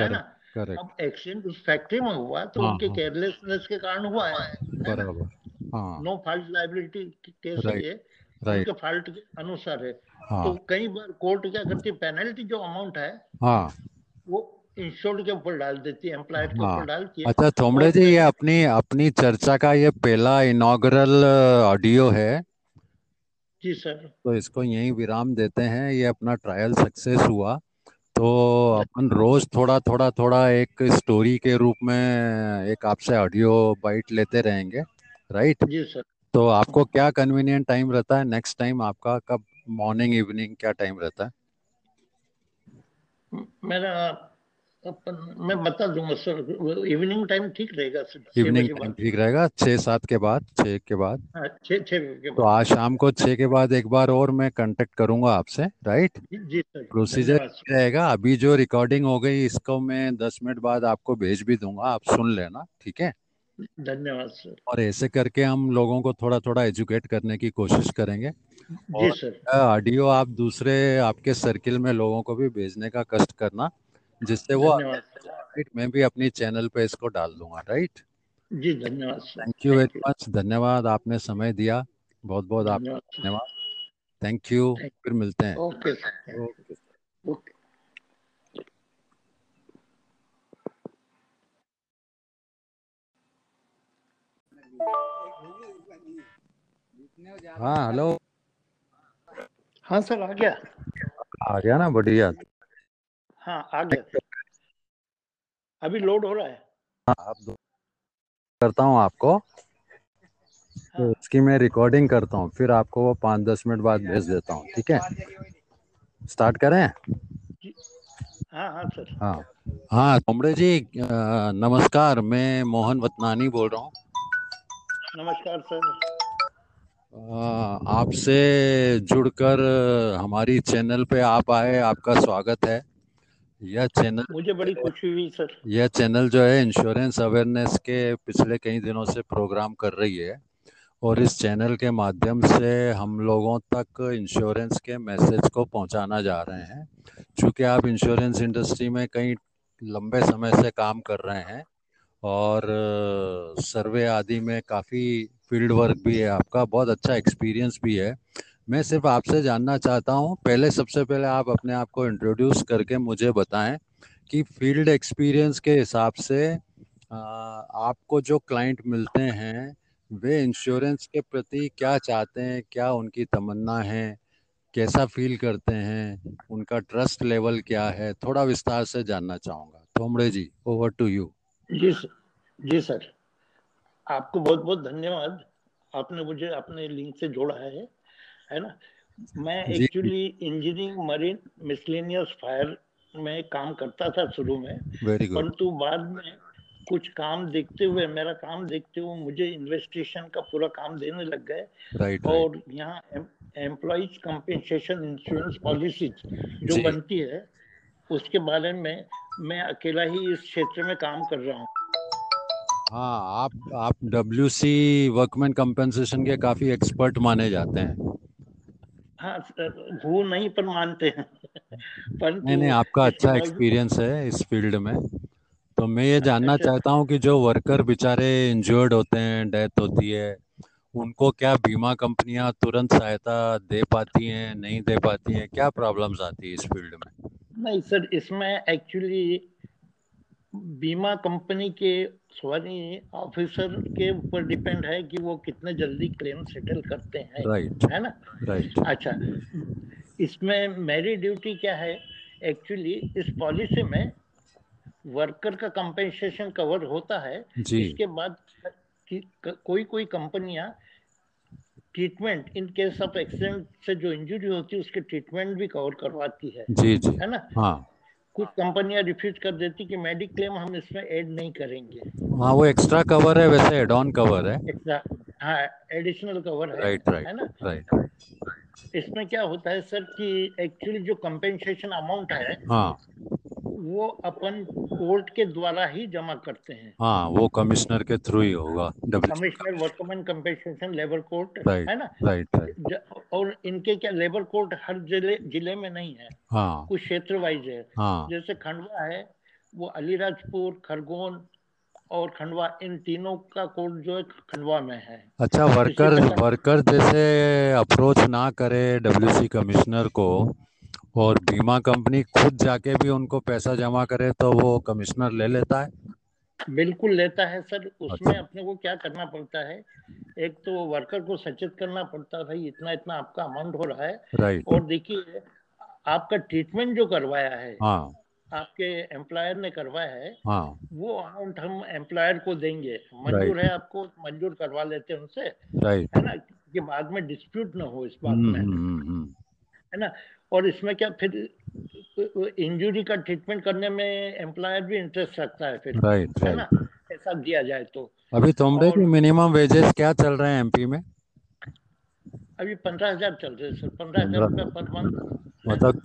है ना? अब एक्सीडेंट उस फैक्ट्री में हुआ तो हाँ, उनके केयरलेसनेस हाँ। के कारण हुआ है बराबर नो फॉल्ट लाइबिलिटी केस ये उनके फॉल्ट के अनुसार है। हाँ. तो कई बार कोर्ट क्या करती है पेनल्टी जो अमाउंट है हाँ. वो इंश्योर्ड के ऊपर डाल देती है एम्प्लॉयर के ऊपर डालती है। अच्छा थोमड़े जी ये अपनी अपनी चर्चा का ये पहला इनॉग्रल ऑडियो है। जी सर तो इसको यहीं विराम देते हैं। ये अपना ट्रायल सक्सेस हुआ। तो अपन रोज थोड़ा थोड़ा थोड़ा एक स्टोरी के रूप में एक आपसे ऑडियो बाइट लेते रहेंगे। राइट जी सर तो आपको क्या कन्वीनियंट टाइम रहता है? नेक्स्ट टाइम आपका कब? मॉर्निंग इवनिंग क्या टाइम रहता है? मेरा अपन मैं बता दूँगा सर इवनिंग टाइम ठीक रहेगा सर। छह इवनिंग टाइम ठीक रहेगा छः सात के बाद छः के बाद। हाँ छः छः तो आज शाम को छः के बाद एक बार और मैं कांटेक्ट करूँगा आपसे राइट जी जी सर। प्रोसीजर रहेगा अभी जो रिकॉर्डिंग हो गई इसको मैं दस मिनट बाद आपको भेज भी दूँगा आप सुन लेना ठीक है? धन्यवाद सर। और ऐसे करके हम लोगों को थोड़ा थोड़ा एजुकेट करने की कोशिश करेंगे। जी और सर। ऑडियो आप दूसरे आपके सर्किल में लोगों को भी भेजने का कष्ट करना जिससे वो मैं भी अपनी चैनल पे इसको डाल दूँगा राइट जी धन्यवाद थैंक यू वेरी मच धन्यवाद आपने समय दिया। बहुत बहुत आपका धन्यवाद थैंक यू फिर मिलते हैं। ओके ओके हाँ हेलो हाँ सर आ गया। आ गया ना बढ़िया। हाँ आ गया। अभी लोड हो रहा है। हाँ आप करता हूँ आपको। तो हाँ। इसकी मैं रिकॉर्डिंग करता हूँ फिर आपको वो पाँच दस मिनट बाद भेज देता हूँ ठीक है? स्टार्ट करें? हाँ हाँ सर। हाँ। हाँ कमरे जी नमस्कार मैं मोहन वतनानी बोल रहा हूँ। नमस्कार सर। आपसे जुड़कर हमारी चैनल पे आप आए आपका स्वागत है। यह चैनल मुझे बड़ी खुशी हुई सर। यह चैनल जो है इंश्योरेंस अवेयरनेस के पिछले कई दिनों से प्रोग्राम कर रही है और इस चैनल के माध्यम से हम लोगों तक इंश्योरेंस के मैसेज को पहुंचाना जा रहे हैं। क्योंकि आप इंश्योरेंस इंडस्ट्री में कई लंबे समय से काम कर रहे हैं और सर्वे आदि में काफ़ी फ़ील्ड वर्क भी है आपका, बहुत अच्छा एक्सपीरियंस भी है। मैं सिर्फ़ आपसे जानना चाहता हूँ, पहले सबसे पहले आप अपने आप को इंट्रोड्यूस करके मुझे बताएँ कि फ़ील्ड एक्सपीरियंस के हिसाब से आपको जो क्लाइंट मिलते हैं, वे इंश्योरेंस के प्रति क्या चाहते हैं, क्या उनकी तमन्ना है, कैसा फील करते हैं, उनका ट्रस्ट लेवल क्या है, थोड़ा विस्तार से जानना चाहूँगा। थोमड़े जी ओवर टू यू जी सर जी सर। आपको बहुत बहुत धन्यवाद। आपने मुझे अपने लिंक से जोड़ा है है ना? मैं actually engineering marine miscellaneous fire में काम करता था शुरू में परंतु बाद में कुछ काम देखते हुए मेरा काम देखते हुए मुझे इन्वेस्टिगेशन का पूरा काम देने लग गए। राइट और यहाँ एम्प्लॉज कंपेंसेशन इंश्योरेंस पॉलिसी जो। बनती है उसके बारे में मैं अकेला ही इस क्षेत्र में काम कर रहा हूँ। हाँ आप आप डब्ल्यू सी वर्कमैन कंपनसेशन के काफ़ी एक्सपर्ट माने जाते हैं। हाँ वो नहीं पर मानते हैं। परंतु नहीं नहीं आपका अच्छा एक्सपीरियंस है इस फ़ील्ड में। तो मैं ये जानना अच्छा। चाहता हूँ कि जो वर्कर बेचारे इंजर्ड होते हैं डेथ होती है उनको क्या बीमा कंपनियाँ तुरंत सहायता दे पाती हैं नहीं दे पाती हैं? क्या प्रॉब्लम्स आती है इस फ़ील्ड में? नहीं सर इसमें एक्चुअली बीमा कंपनी के सॉरी ऑफिसर के ऊपर डिपेंड है कि वो कितने जल्दी क्लेम सेटल करते हैं राइट है ना? Right right. अच्छा इसमें मेरी ड्यूटी क्या है? एक्चुअली इस पॉलिसी में वर्कर का कंपेंसेशन कवर होता है। जी। इसके बाद कि- क- कोई कोई कंपनियाँ treatment in case of accident से जो इंजरी होती है उसके ट्रीटमेंट भी कवर करवाती है। जी जी। है ना? हाँ। कुछ कंपनियाँ रिफ्यूज कर देती कि मेडिक्लेम हम इसमें ऐड नहीं करेंगे। हाँ वो एक्स्ट्रा कवर है वैसे एड ऑन कवर है। एक्स्ट्रा हाँ एडिशनल कवर है राइट है राइट ना? राइट इसमें क्या होता है सर कि एक्चुअली जो कंपेंसेशन अमाउंट है हाँ। वो अपन कोर्ट के द्वारा ही जमा करते हैं। हाँ वो कमिश्नर के थ्रू ही होगा। Commissioner workman compensation labour court है ना? Right right. और इनके क्या लेबर कोर्ट हर ज़िले ज़िले में नहीं है। हाँ। कुछ क्षेत्र वाइज है। हाँ। जैसे खंडवा है वो अलीराजपुर खरगोन और खंडवा इन तीनों का कोर्ट जो है खंडवा में है। अच्छा वर्कर वर्कर जैसे अप्रोच ना करे डब्ल्यूसी कमिश्नर को और बीमा कंपनी खुद जाके भी उनको पैसा जमा करे तो वो कमिश्नर ले लेता है। बिल्कुल लेता है सर। उसमें अच्छा। अपने को क्या करना पड़ता है? एक तो वर्कर को सचेत करना पड़ता है भाई इतना इतना आपका अमाउंट हो रहा है। और देखिए आपका ट्रीटमेंट जो करवाया है हाँ। आपके एम्प्लॉयर ने करवाया है हाँ। वो अमाउंट हम एम्प्लॉयर को देंगे। मंजूर है आपको मंजूर करवा लेते हैं उनसे। राइट है ना? कि बाद में डिस्प्यूट ना हो इस बात हम्म में। हम्म हम्म। है ना? और इसमें क्या फिर इंजरी का ट्रीटमेंट करने में एम्प्लॉयर भी इंटरेस्ट रखता है फिर है ना? ऐसा दिया जाए तो। अभी तुमरे और- की मिनिमम वेजेस क्या चल रहे हैं एमपी में? अभी पंद्रह हज़ार चल रहे सर पंद्रह हज़ार रुपये पर मंथ मतलब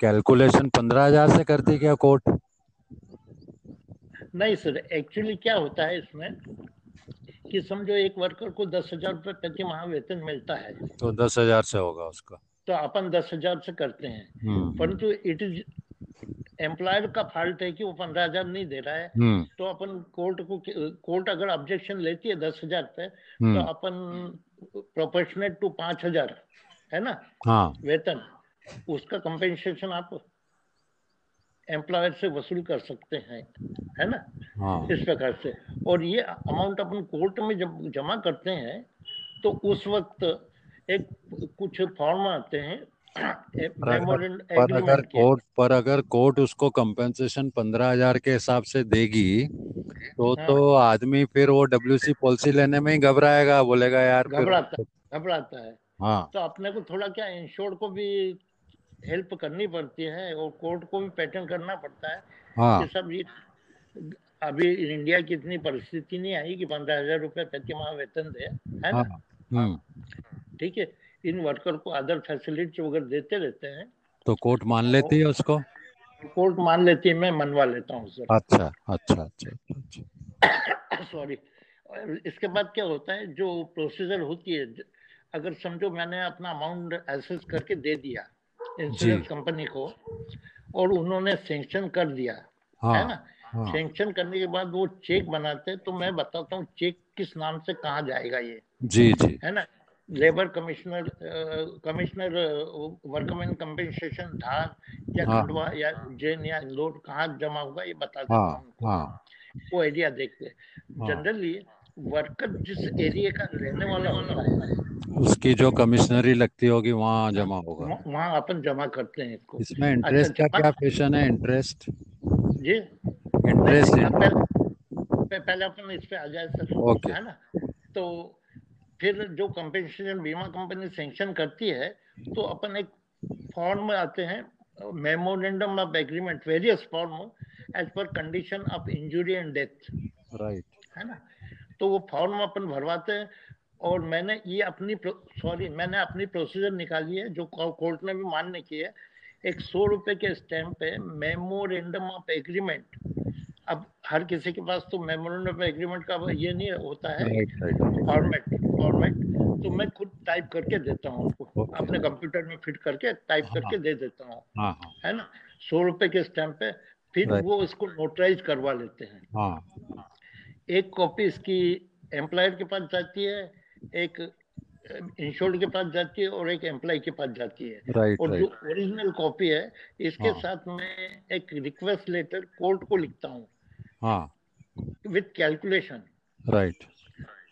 कैलकुलेशन पंद्रह हज़ार से करती क्या कोर्ट नहीं सर एक्चुअली क्या होता है इसमें कि समझो एक वर्कर को दस हज़ार रुपये प्रति माह वेतन मिलता है। तो दस हज़ार से होगा उसका। तो अपन दस हज़ार से करते हैं। हम्म परंतु इट इज़ एम्प्लॉयर का फॉल्ट है कि वो पंद्रह हज़ार नहीं दे रहा है। हम्म। तो अपन कोर्ट को कोर्ट अगर ऑब्जेक्शन लेती है दस हज़ार पे तो हम्म अपन प्रोपोर्शनेट टू पाँच हज़ार है ना? हाँ। वेतन उसका कंपेंसेशन आप एम्प्लॉयर से वसूल कर सकते हैं है ना? हाँ। इस प्रकार से। और ये अमाउंट अपन कोर्ट में जब जमा करते हैं तो उस वक्त एक कुछ फॉर्म आते हैं। पर अगर पर अगर कोर्ट पर अगर कोर्ट उसको कंपेंसेशन पंद्रह हज़ार के हिसाब से देगी तो हाँ। तो आदमी फिर वो डब्ल्यूसी पॉलिसी लेने में ही घबराएगा बोलेगा यार घबराता घबराता है। हाँ। तो अपने को थोड़ा क्या इंश्योर को भी हेल्प करनी पड़ती है और कोर्ट को भी पैटर्न करना पड़ता है हाँ। ये सब ये अभी इंडिया की इतनी परिस्थिति नहीं आई कि पंद्रह हज़ार रुपये प्रति माह वेतन दे है ना? हाँ। हम्म। ठीक है इन वर्कर को अदर फैसिलिटी वगैरह देते रहते हैं। तो कोर्ट मान लेती है उसको? कोर्ट मान लेती है मैं मनवा लेता हूँ सर। अच्छा अच्छा अच्छा अच्छा। सॉरी इसके बाद क्या होता है जो प्रोसीजर होती है अगर समझो मैंने अपना अमाउंट एसेस करके दे दिया इंश्योरेंस कंपनी को और उन्होंने सेंक्शन कर दिया हाँ, है ना? हाँ। सेंक्शन करने के बाद वो चेक बनाते हैं तो मैं बताता हूँ चेक किस नाम से कहाँ जाएगा ये। जी जी। है ना? Labour commissioner commissioner workman compensation Dhar या हाँ। खंडवा या उज्जैन या इंदौर कहाँ जमा होगा ये बता देता हाँ हूँ हाँ। वो एरिया देखते हाँ। जनरली वर्कर जिस एरिया का रहने वाला होता है उसकी जो कमिश्नरी लगती होगी वहाँ जमा होगा। वहाँ- अपन जमा करते हैं इसको। इसमें इंटरेस्ट का अच्छा, क्या पेशन है? इंटरेस्ट जी। इंटरेस्ट पहले पहले अपन इस पे आ जाए सर। ओके। है ना? तो फिर जो कंपेंसेशन बीमा कंपनी सेंक्शन करती है तो अपन एक फॉर्म में आते हैं memorandum of agreement various form as per condition of injury and death right है ना? तो वो फॉर्म अपन भरवाते हैं और मैंने ये अपनी सॉरी मैंने अपनी प्रोसीजर निकाली है जो कोर्ट ने भी मान्य की है। एक सौ रुपए के स्टैम्प पे मेमोरेंडम ऑफ़ एग्रीमेंट अब हर किसी के पास तो मेमोरेंडम ऑफ़ एग्रीमेंट का ये नहीं होता है। फॉर्मेट फॉर्मेट तो मैं खुद टाइप करके देता हूँ उनको अपने कंप्यूटर में फिट करके टाइप हाँ। करके दे देता हूँ। हाँ हाँ। है ना? सौ रुपए के स्टैम्प पे फिर वो इसको नोटराइज करवा लेते हैं। हाँ। एक कॉपी इसकी एम्प्लॉयर के पास जाती है एक इंश्योर्ड के पास जाती है और एक एम्प्लॉय के पास जाती है। राइट और जो ओरिजिनल कॉपी है इसके हाँ। साथ मैं एक रिक्वेस्ट लेटर कोर्ट को लिखता हूँ। हाँ। विथ कैलकुलेशन राइट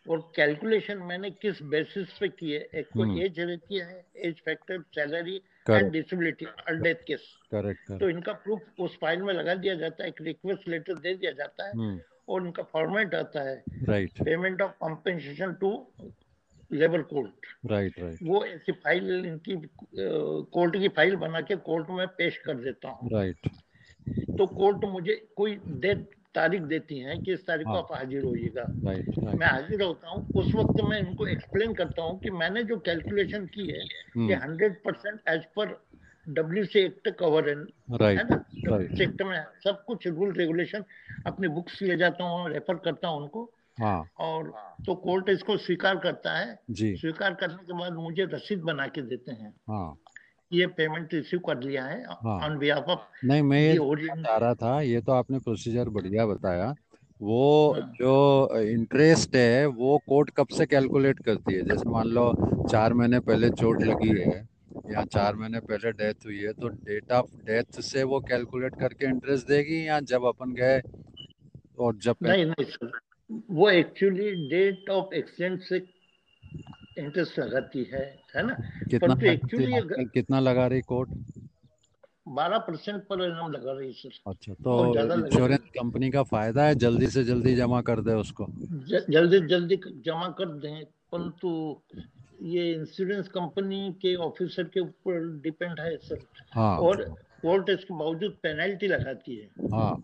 और कैलकुलेशन मैंने किस बेसिस पे की है एक तो हम्म। एज रहती है age factor salary and disability और डेथ केस करेक्ट तो इनका प्रूफ उस फ़ाइल में लगा दिया जाता है एक रिक्वेस्ट लेटर दे दिया जाता है हम्म। और इनका फॉर्मेट आता है। Right payment of compensation to labour court right right वो ऐसी फ़ाइल इनकी कोर्ट की फ़ाइल बना के कोर्ट में पेश कर देता हूँ। राइट तो कोर्ट मुझे कोई डेट तारीख देती है कि इस तारीख को हाँ। आप हाजिर होइएगा। मैं हाजिर होता हूँ उस वक्त मैं इनको एक्सप्लेन करता हूँ कि मैंने जो कैलकुलेशन की है हम्म। Hundred percent as per W C act cover है ना? एक्ट में सब कुछ रूल रेगुलेशन अपनी बुक्स ले जाता हूँ रेफर करता हूँ उनको। हाँ। और तो कोर्ट इसको स्वीकार करता है। स्वीकार करने के बाद मुझे रसीद बना के देते हैं। हाँ। ये पेमेंट रिसीव कर लिया है। ऑन बिहाफ ऑफ़ नहीं मैं ये चाह रहा था ये तो आपने प्रोसीजर बढ़िया बताया वो हाँ। जो इंटरेस्ट है वो कोर्ट कब से कैलकुलेट करती है जैसे मान लो चार महीने पहले चोट लगी है या चार महीने पहले डेथ हुई है तो डेट ऑफ़ डेथ से वो कैलकुलेट करके इंटरेस्ट देगी या जब अपन गए और जब नहीं नहीं सर वो एक्चुअली डेट ऑफ़ एक्सीडेंट से इंटरेस्ट लगाती है है ना? कितना एक्चुअली कितना लगा रही कोर्ट? बारह परसेंट पर एनम लगा रही है सर अच्छा तो इंश्योरेंस कंपनी का फ़ायदा है जल्दी से जल्दी जमा कर दे उसको? ज- जल्दी जल्दी जमा कर दें परंतु ये इंश्योरेंस कंपनी के ऑफिसर के ऊपर डिपेंड है सर हाँ। और कोर्ट इसके बावजूद पेनल्टी लगाती है। हाँ।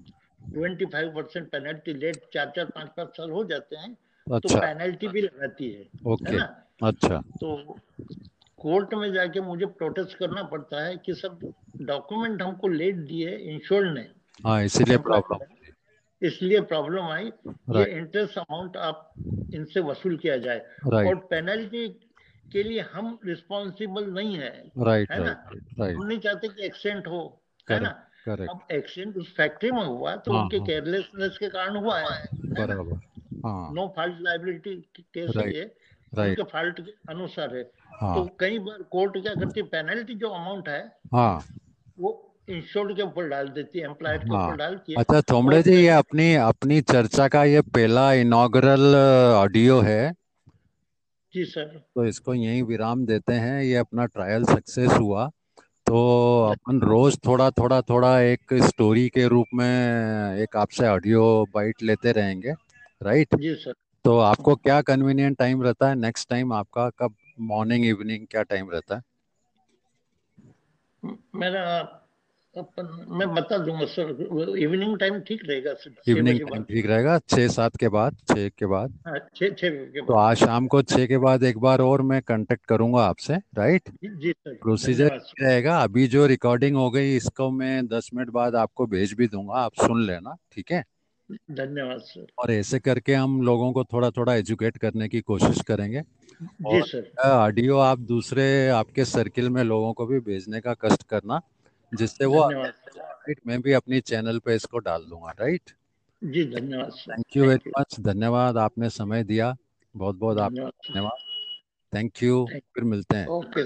Twenty five percent penalty late चार चार पाँच पाँच साल हो जाते हैं तो अच्छा। पेनल्टी भी लगाती है है ना? अच्छा। तो कोर्ट में जाके मुझे प्रोटेस्ट करना पड़ता है कि सब डॉक्यूमेंट हमको लेट दिए इंश्योर ने। हाँ इसीलिए प्रॉब्लम इसलिए प्रॉब्लम आई ये इंटरेस्ट अमाउंट आप इनसे वसूल किया जाए। और पेनल्टी के लिए हम रिस्पॉन्सिबल नहीं है राइट है ना? हम नहीं चाहते कि एक्सीडेंट हो है ना? करेक्ट अब एक्सीडेंट उस फैक्ट्री में हुआ तो हाँ, उनके हाँ। केयरलेसनेस के कारण हुआ है बराबर हाँ। नो फॉल्ट लाइबिलिटी केस है Right. उनके फॉल्ट के अनुसार है। हाँ। तो कई बार कोर्ट क्या करती है पेनल्टी जो अमाउंट है हाँ। वो इंश्योर्ड के ऊपर डाल देती है एम्प्लॉयर के हाँ। ऊपर डालती है। अच्छा और जी ये अपनी अपनी चर्चा का ये पहला इनॉग्रल ऑडियो है। जी सर तो इसको यहीं विराम देते हैं। ये अपना ट्रायल सक्सेस हुआ। तो अपन रोज थोड़ा थोड़ा थोड़ा एक स्टोरी के रूप में एक आपसे ऑडियो बाइट लेते रहेंगे। राइट जी सर तो आपको क्या कन्वीनियंट टाइम रहता है? नेक्स्ट टाइम आपका कब? मॉर्निंग इवनिंग क्या टाइम रहता है? मेरा अपन मैं बता दूँगा सर इवनिंग टाइम ठीक रहेगा सर। छह इवनिंग टाइम ठीक रहेगा छः सात के बाद छः के बाद। हाँ, छः छः तो आज शाम को छः के बाद एक बार और मैं कांटेक्ट करूँगा आपसे राइट जी जी सर। प्रोसीजर रहेगा। अभी जो रिकॉर्डिंग हो गई इसको मैं दस मिनट बाद आपको भेज भी दूँगा आप सुन लेना ठीक है? धन्यवाद सर। और ऐसे करके हम लोगों को थोड़ा थोड़ा एजुकेट करने की कोशिश करेंगे। जी और सर। ऑडियो आप दूसरे आपके सर्किल में लोगों को भी भेजने का कष्ट करना जिससे वो राइट मैं भी अपनी चैनल पे इसको डाल दूँगा राइट जी धन्यवाद थैंक यू वेरी मच धन्यवाद आपने समय दिया। बहुत बहुत आपका धन्यवाद थैंक यू फिर मिलते हैं। ओके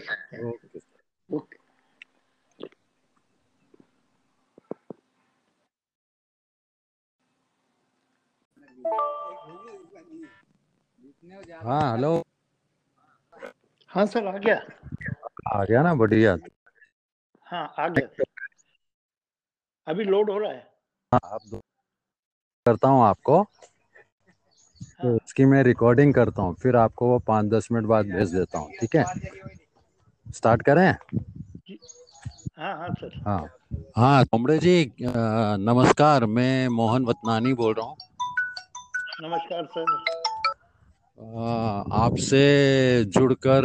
ओके हाँ हेलो हाँ सर आ गया। आ गया ना बढ़िया। हाँ आ गया। अभी लोड हो रहा है। हाँ आप करता हूँ आपको। तो इसकी मैं रिकॉर्डिंग करता हूँ फिर आपको वो पाँच दस मिनट बाद भेज देता हूँ ठीक है? स्टार्ट करें? हाँ हाँ सर। हाँ। हाँ कमरे जी नमस्कार मैं मोहन वतनानी बोल रहा हूँ। नमस्कार सर। आपसे जुड़कर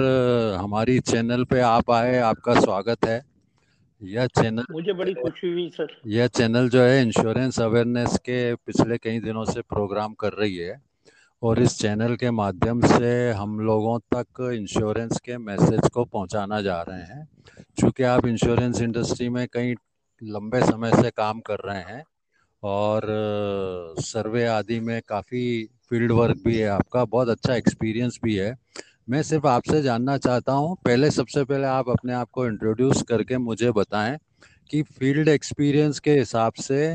हमारी चैनल पे आप आए आपका स्वागत है। यह चैनल मुझे बड़ी खुशी हुई सर। यह चैनल जो है इंश्योरेंस अवेयरनेस के पिछले कई दिनों से प्रोग्राम कर रही है। और इस चैनल के माध्यम से हम लोगों तक इंश्योरेंस के मैसेज को पहुंचाना जा रहे हैं। क्योंकि आप इंश्योरेंस इंडस्ट्री में कई लंबे समय से काम कर रहे हैं और सर्वे आदि में काफ़ी फ़ील्ड वर्क भी है आपका, बहुत अच्छा एक्सपीरियंस भी है। मैं सिर्फ़ आपसे जानना चाहता हूँ, पहले सबसे पहले आप अपने आप को इंट्रोड्यूस करके मुझे बताएँ कि फ़ील्ड एक्सपीरियंस के हिसाब से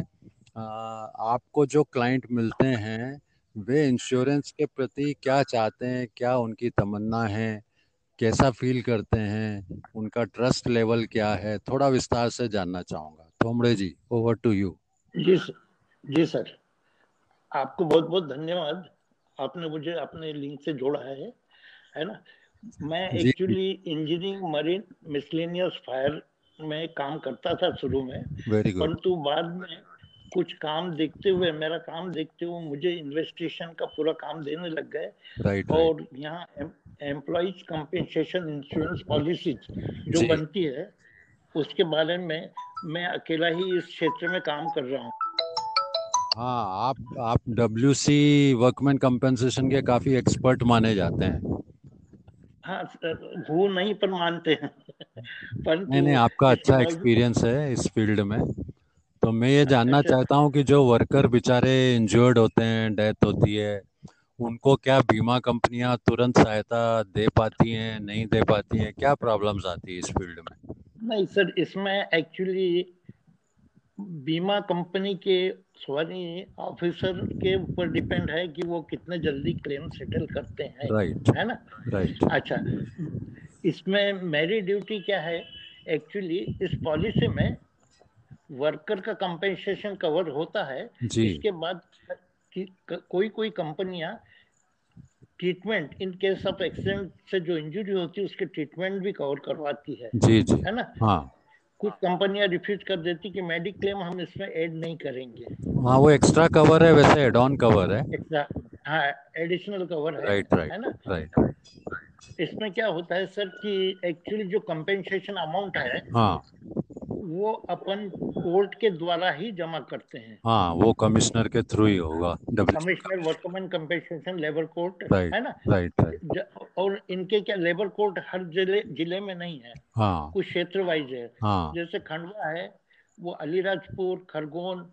आपको जो क्लाइंट मिलते हैं, वे इंश्योरेंस के प्रति क्या चाहते हैं, क्या उनकी तमन्ना है, कैसा फील करते हैं, उनका ट्रस्ट लेवल क्या है, थोड़ा विस्तार से जानना चाहूँगा। थोमड़े जी ओवर टू यू जी सर। जी सर। आपको बहुत बहुत धन्यवाद। आपने मुझे अपने लिंक से जोड़ा है है ना? मैं actually engineering marine miscellaneous fire में काम करता था शुरू में। परंतु बाद में कुछ काम देखते हुए मेरा काम देखते हुए मुझे इन्वेस्टिगेशन का पूरा काम देने लग गए। राइट और यहाँ एम्प्लॉज कंपेंसेशन इंश्योरेंस पॉलिसी जो। बनती है उसके बारे में मैं अकेला ही इस क्षेत्र में काम कर रहा हूँ। हाँ आप आप डब्ल्यू सी वर्कमैन कंपनसेशन के काफ़ी एक्सपर्ट माने जाते हैं। हाँ वो नहीं पर मानते हैं। परंतु नहीं नहीं आपका अच्छा एक्सपीरियंस है इस फ़ील्ड में। तो मैं ये जानना अच्छा। चाहता हूँ कि जो वर्कर बेचारे इंजर्ड होते हैं डेथ होती है उनको क्या बीमा कंपनियाँ तुरंत सहायता दे पाती हैं नहीं दे पाती हैं? क्या प्रॉब्लम्स आती है इस फ़ील्ड में? नहीं सर इसमें एक्चुअली बीमा कंपनी के सॉरी ऑफिसर के ऊपर डिपेंड है कि वो कितने जल्दी क्लेम सेटल करते हैं राइट है ना? राइट अच्छा इसमें मेरी ड्यूटी क्या है? एक्चुअली इस पॉलिसी में वर्कर का कंपेंसेशन कवर होता है। जी। इसके बाद कोई कोई कंपनियाँ treatment in case of accident से जो इंजरी होती है उसके ट्रीटमेंट भी कवर करवाती है। जी जी। है ना? हाँ। कुछ कंपनियाँ रिफ्यूज कर देती कि मेडिक क्लेम हम इसमें ऐड नहीं करेंगे। हाँ वो एक्स्ट्रा कवर है वैसे एड ऑन कवर है। एक्स्ट्रा हाँ एडिशनल कवर है। राइट है ना? राइट राइट इसमें क्या होता है सर कि एक्चुअली जो कंपेंसेशन अमाउंट है हाँ। वो अपन कोर्ट के द्वारा ही जमा करते हैं। हाँ वो कमिश्नर के थ्रू ही होगा commissioner workman compensation labour court है ना? राइट राइट और इनके क्या लेबर कोर्ट हर ज़िले ज़िले में नहीं है। हाँ। कुछ क्षेत्र वाइज है। हाँ। जैसे खंडवा है वो अलीराजपुर खरगोन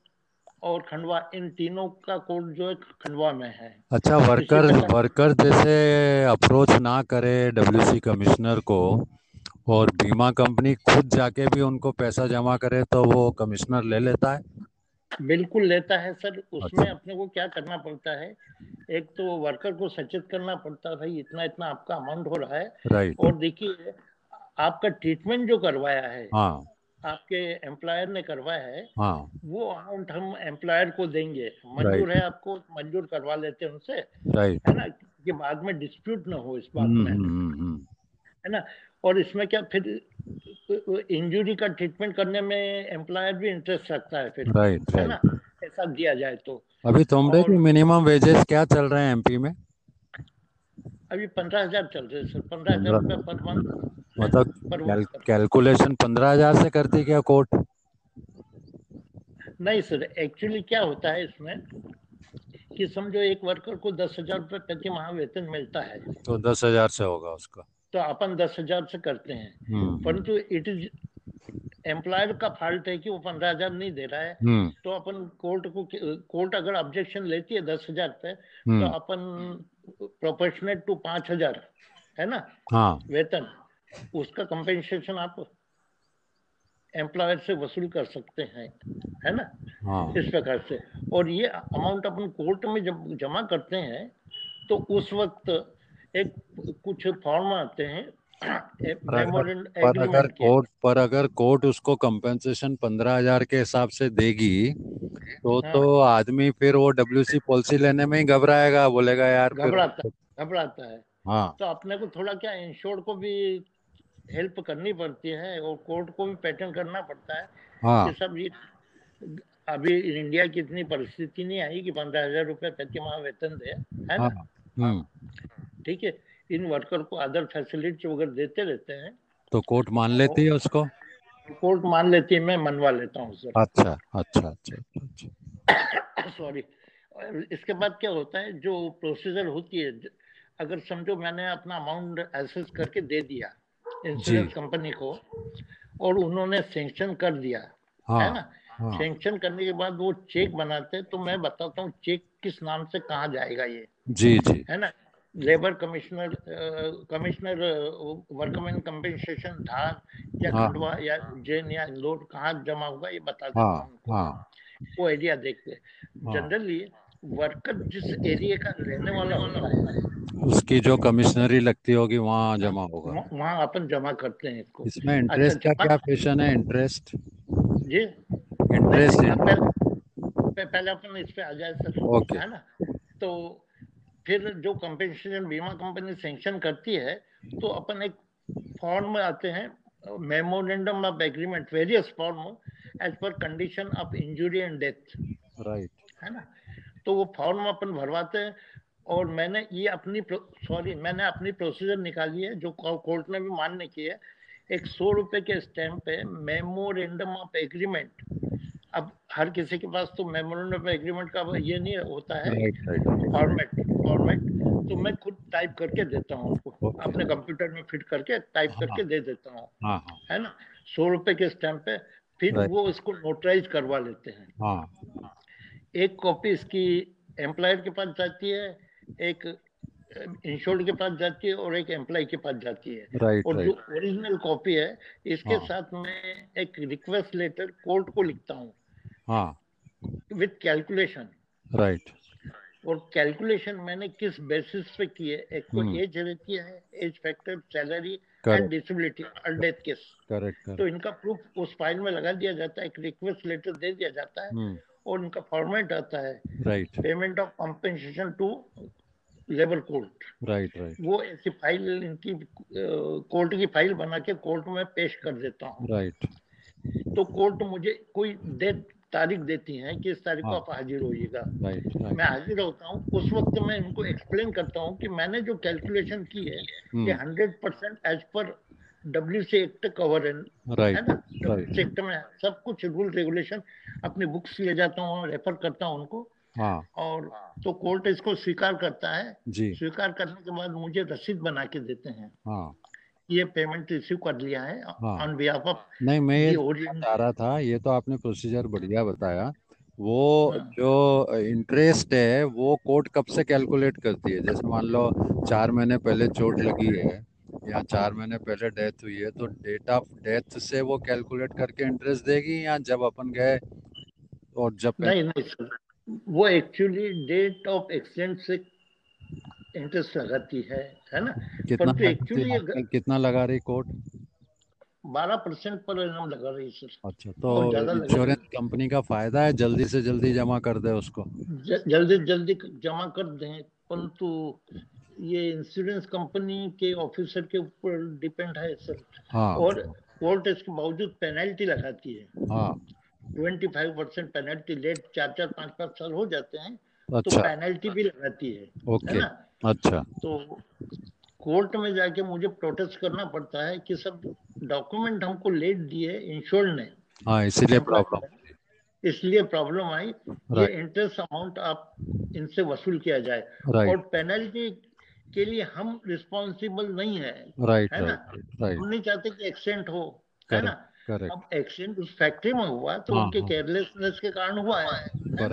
और खंडवा इन तीनों का कोर्ट जो है खंडवा में है। अच्छा वर्कर वर्कर जैसे अप्रोच ना करे डब्ल्यूसी कमिश्नर को और बीमा कंपनी खुद जाके भी उनको पैसा जमा करे तो वो कमिश्नर ले लेता है। बिल्कुल लेता है सर। उसमें अच्छा। अपने को क्या करना पड़ता है? एक तो वर्कर को सचेत करना पड़ता है भाई इतना इतना आपका अमाउंट हो रहा है। और देखिए आपका ट्रीटमेंट जो करवाया है हाँ। आपके एम्प्लॉयर ने करवाया है हाँ। वो अमाउंट हम एम्प्लॉयर को देंगे। मंजूर है आपको मंजूर करवा लेते हैं उनसे। राइट है ना? कि बाद में डिस्प्यूट ना हो इस बात हम्म में। हम्म हम्म। है ना? और इसमें क्या फिर इंजुरी का ट्रीटमेंट करने में एम्प्लॉयर भी इंटरेस्ट रखता है फिर राइट है ना? ऐसा दिया जाए तो। अभी तुमरे की मिनिमम वेजेस क्या चल रहे हैं एमपी में? अभी पंद्रह हज़ार चल रहे हैं सर पंद्रह हज़ार रुपये पर मंथ मतलब वर्कर कैलकुलेशन पंद्रह हज़ार से करती क्या कोर्ट नहीं सर एक्चुअली क्या होता है इसमें कि समझो एक वर्कर को दस हज़ार रुपये प्रति माह वेतन मिलता है। तो दस हज़ार से होगा उसका। तो अपन दस हज़ार से करते हैं। हम्म। परंतु इट इज़ एम्प्लॉयर का फॉल्ट है कि वो पंद्रह हज़ार नहीं दे रहा है। हम्म। तो अपन कोर्ट को कोर्ट अगर ऑब्जेक्शन लेती है दस हज़ार पे तो हम्म अपन प्रोपोर्शनेट टू पाँच हज़ार है ना? हाँ। वेतन उसका कंपेंसेशन आप एम्प्लॉयर से वसूल कर सकते हैं है ना? हाँ। इस प्रकार से। और ये अमाउंट अपन कोर्ट में जब जमा करते हैं तो उस वक्त एक कुछ फॉर्म आते हैं। पर अगर पर अगर कोर्ट पर अगर कोर्ट उसको कंपेंसेशन पंद्रह हज़ार के हिसाब से देगी तो हाँ। तो आदमी फिर वो डब्ल्यूसी पॉलिसी लेने में ही घबराएगा बोलेगा यार घबराता घबराता है। हाँ। तो अपने को थोड़ा क्या इंश्योर को भी हेल्प करनी पड़ती है और कोर्ट को भी पैटर्न करना पड़ता है। हाँ। कि सब ये अभी इंडिया की इतनी परिस्थिति नहीं आई कि पंद्रह हज़ार रुपये प्रति माह वेतन दे है हाँ। ना हम्म। ठीक है इन वर्कर को अदर फैसिलिटी वगैरह देते रहते हैं। तो कोर्ट मान लेती है उसको? कोर्ट मान लेती है मैं मनवा लेता हूँ सर। अच्छा अच्छा अच्छा अच्छा। सॉरी इसके बाद क्या होता है जो प्रोसीजर होती है अगर समझो मैंने अपना अमाउंट एसेस करके दे दिया इंश्योरेंस कंपनी को और उन्होंने सेंक्शन कर दिया हाँ, है ना? हाँ। सेंक्शन करने के बाद वो चेक बनाते हैं तो मैं बताता हूँ चेक किस नाम से कहाँ जाएगा ये। जी जी। है ना? Labour commissioner commissioner workman compensation Dhar या हाँ। खंडवा या जैन या इंदौर कहाँ जमा होगा ये बता देता हाँ हाँ वो एरिया देखते हाँ। जनरली वर्कर जिस एरिया का रहने वाला होता है उसकी जो कमिश्नरी लगती होगी वहाँ जमा होगा। वहाँ- अपन जमा करते हैं इसको। इसमें इंटरेस्ट का जमा- क्या पेशन है? इंटरेस्ट जी। इंटरेस्ट पहले पहले अपन इस पे आ जाए सर। ओके। है ना? तो फिर जो कंपेंसेशन बीमा कंपनी सेंक्शन करती है तो अपन एक फॉर्म में आते हैं memorandum of agreement various form as per condition of injury and death right है ना? तो वो फॉर्म अपन भरवाते हैं और मैंने ये अपनी सॉरी मैंने अपनी प्रोसीजर निकाली है जो कोर्ट ने भी मान्य की है। एक सौ रुपए के स्टैम्प पे मेमोरेंडम ऑफ़ एग्रीमेंट अब हर किसी के पास तो मेमोरेंडम एग्रीमेंट का ये नहीं होता है। राइट राइट फॉर्मेट फॉर्मेट तो मैं खुद टाइप करके देता हूँ उसको। Okay. अपने कंप्यूटर में फिट करके टाइप हाँ। करके दे देता हूँ। हाँ हाँ। है ना? सौ रुपए के स्टैम्प पे फिर वो इसको नोटराइज करवा लेते हैं। हाँ। एक कॉपी इसकी एम्प्लॉयर के पास जाती है एक इंश्योर्ड के पास जाती है और एक एम्प्लॉय के पास जाती है। राइट और जो ओरिजिनल कॉपी है इसके हाँ। साथ मैं एक रिक्वेस्ट लेटर कोर्ट को लिखता हूँ हाँ। विथ कैलकुलेशन राइट और कैलकुलेशन मैंने किस बेसिस पे की है एक तो हम्म। एज रहती है age factor salary and disability और डेथ केस करेक्ट तो इनका प्रूफ उस फ़ाइल में लगा दिया जाता है एक रिक्वेस्ट लेटर दे दिया जाता है हम्म। और इनका फॉर्मेट आता है। Right payment of compensation to labour court right right वो ऐसी फ़ाइल इनकी कोर्ट की फ़ाइल बना के कोर्ट में पेश कर देता हूँ। राइट तो कोर्ट मुझे कोई डेट तारीख देती है कि इस तारीख को हाँ। आप हाजिर होइएगा। मैं हाजिर होता हूँ उस वक्त मैं इनको एक्सप्लेन करता हूँ कि मैंने जो कैलकुलेशन की है हम्म। Hundred percent as per W C act cover है है ना? डब्ल्यू सी एक्ट में सब कुछ रूल रेगुलेशन अपनी बुक्स ले जाता हूँ रेफर करता हूँ उनको। हाँ। और तो कोर्ट इसको स्वीकार करता है। स्वीकार करने के बाद मुझे रसीद बना के देते हैं। हाँ। ये पेमेंट रिसीव कर लिया है। ऑन बिहाफ ऑफ़ नहीं मैं चाह रहा था ये तो आपने प्रोसीजर बढ़िया बताया वो हाँ। जो इंटरेस्ट है वो कोर्ट कब से कैलकुलेट करती है जैसे मान लो चार महीने पहले चोट लगी है या चार महीने पहले डेथ हुई है तो डेट ऑफ़ डेथ से वो कैलकुलेट करके इंटरेस्ट देगी या जब अपन गए और जब नहीं नहीं सर वो एक्चुअली डेट ऑफ़ एक्सीडेंट से इंटरेस्ट लगाती है है ना? कितना एक्चुअली कितना लगा रही कोर्ट? बारह परसेंट पर इनाम लगा रही है सर। अच्छा तो इंश्योरेंस कंपनी का फ़ायदा है जल्दी से जल्दी जमा कर दे उसको। ज- जल्दी जल्दी जमा कर दें परंतु ये इंश्योरेंस कंपनी के ऑफिसर के ऊपर डिपेंड है सर। हाँ। और कोर्ट इसके बावजूद पेनल्टी लगाती है। हाँ। Twenty five percent penalty late चार चार पाँच पाँच साल हो जाते हैं अच्छा। तो अच्छा। पेनल्टी भी लगाती है ओके। है ना? अच्छा। तो कोर्ट में जाके मुझे प्रोटेस्ट करना पड़ता है कि सब डॉक्यूमेंट हमको लेट दिए इंश्योर्ड ने। हाँ इसीलिए प्रॉब्लम इसलिए प्रॉब्लम आई ये इंटरेस्ट अमाउंट आप इनसे वसूल किया जाए। और पेनल्टी के लिए हम रिस्पॉन्सिबल नहीं है राइट है ना? हम नहीं चाहते कि एक्सीडेंट हो है ना? अब एक्सीडेंट उस फैक्ट्री में हुआ तो हाँ, उनके हाँ। केयरलेसनेस के कारण हुआ है है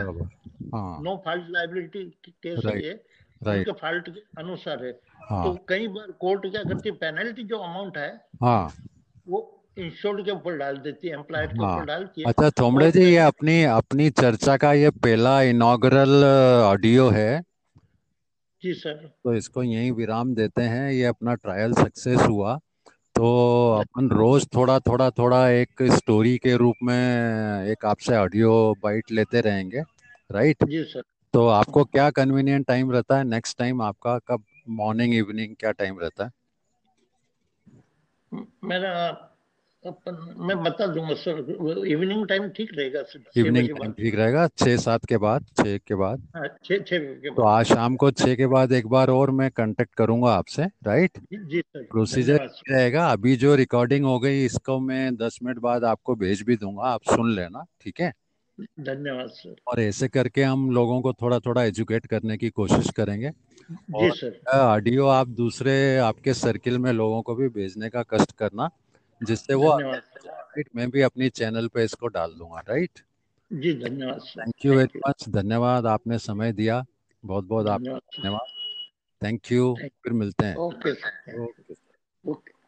हाँ। नो फॉल्ट लाइबिलिटी केस है Right. राइट उनके फॉल्ट के अनुसार है। हाँ. तो कई बार कोर्ट क्या करती है पेनल्टी जो अमाउंट है हाँ। वो इंश्योर्ड के ऊपर डाल देती है एम्प्लॉयर के हाँ। ऊपर डालती है। अच्छा थोमड़े जी ये अपनी अपनी चर्चा का ये पहला इनॉग्रल ऑडियो है। जी सर तो इसको यहीं विराम देते हैं। ये अपना ट्रायल सक्सेस हुआ। तो अपन रोज थोड़ा थोड़ा थोड़ा एक स्टोरी के रूप में एक आपसे ऑडियो बाइट लेते रहेंगे। राइट जी सर तो आपको क्या कन्वीनियंट टाइम रहता है? नेक्स्ट टाइम आपका कब? मॉर्निंग इवनिंग क्या टाइम रहता है? मेरा अपन मैं बता दूँगा सर इवनिंग टाइम ठीक रहेगा सर इवनिंग टाइम ठीक रहेगा छः सात के बाद छः के बाद। हाँ, छः छः तो आज शाम को छः के बाद एक बार और मैं कांटेक्ट करूँगा आपसे राइट जी जी सर प्रोसीजर रहेगा? अभी जो रिकॉर्डिंग हो गई इसको मैं दस मिनट बाद आपको भेज भी दूँगा आप सुन लेना ठीक है? धन्यवाद सर। और ऐसे करके हम लोगों को थोड़ा थोड़ा एजुकेट करने की कोशिश करेंगे। जी और सर। ऑडियो आप दूसरे आपके सर्किल में लोगों को भी भेजने का कष्ट करना जिससे वो राइट मैं भी अपनी चैनल पे इसको डाल दूँगा राइट जी धन्यवाद थैंक यू वेरी मच धन्यवाद आपने समय दिया। बहुत बहुत आप धन्यवाद। थैंक यू फिर मिलते हैं। Okay okay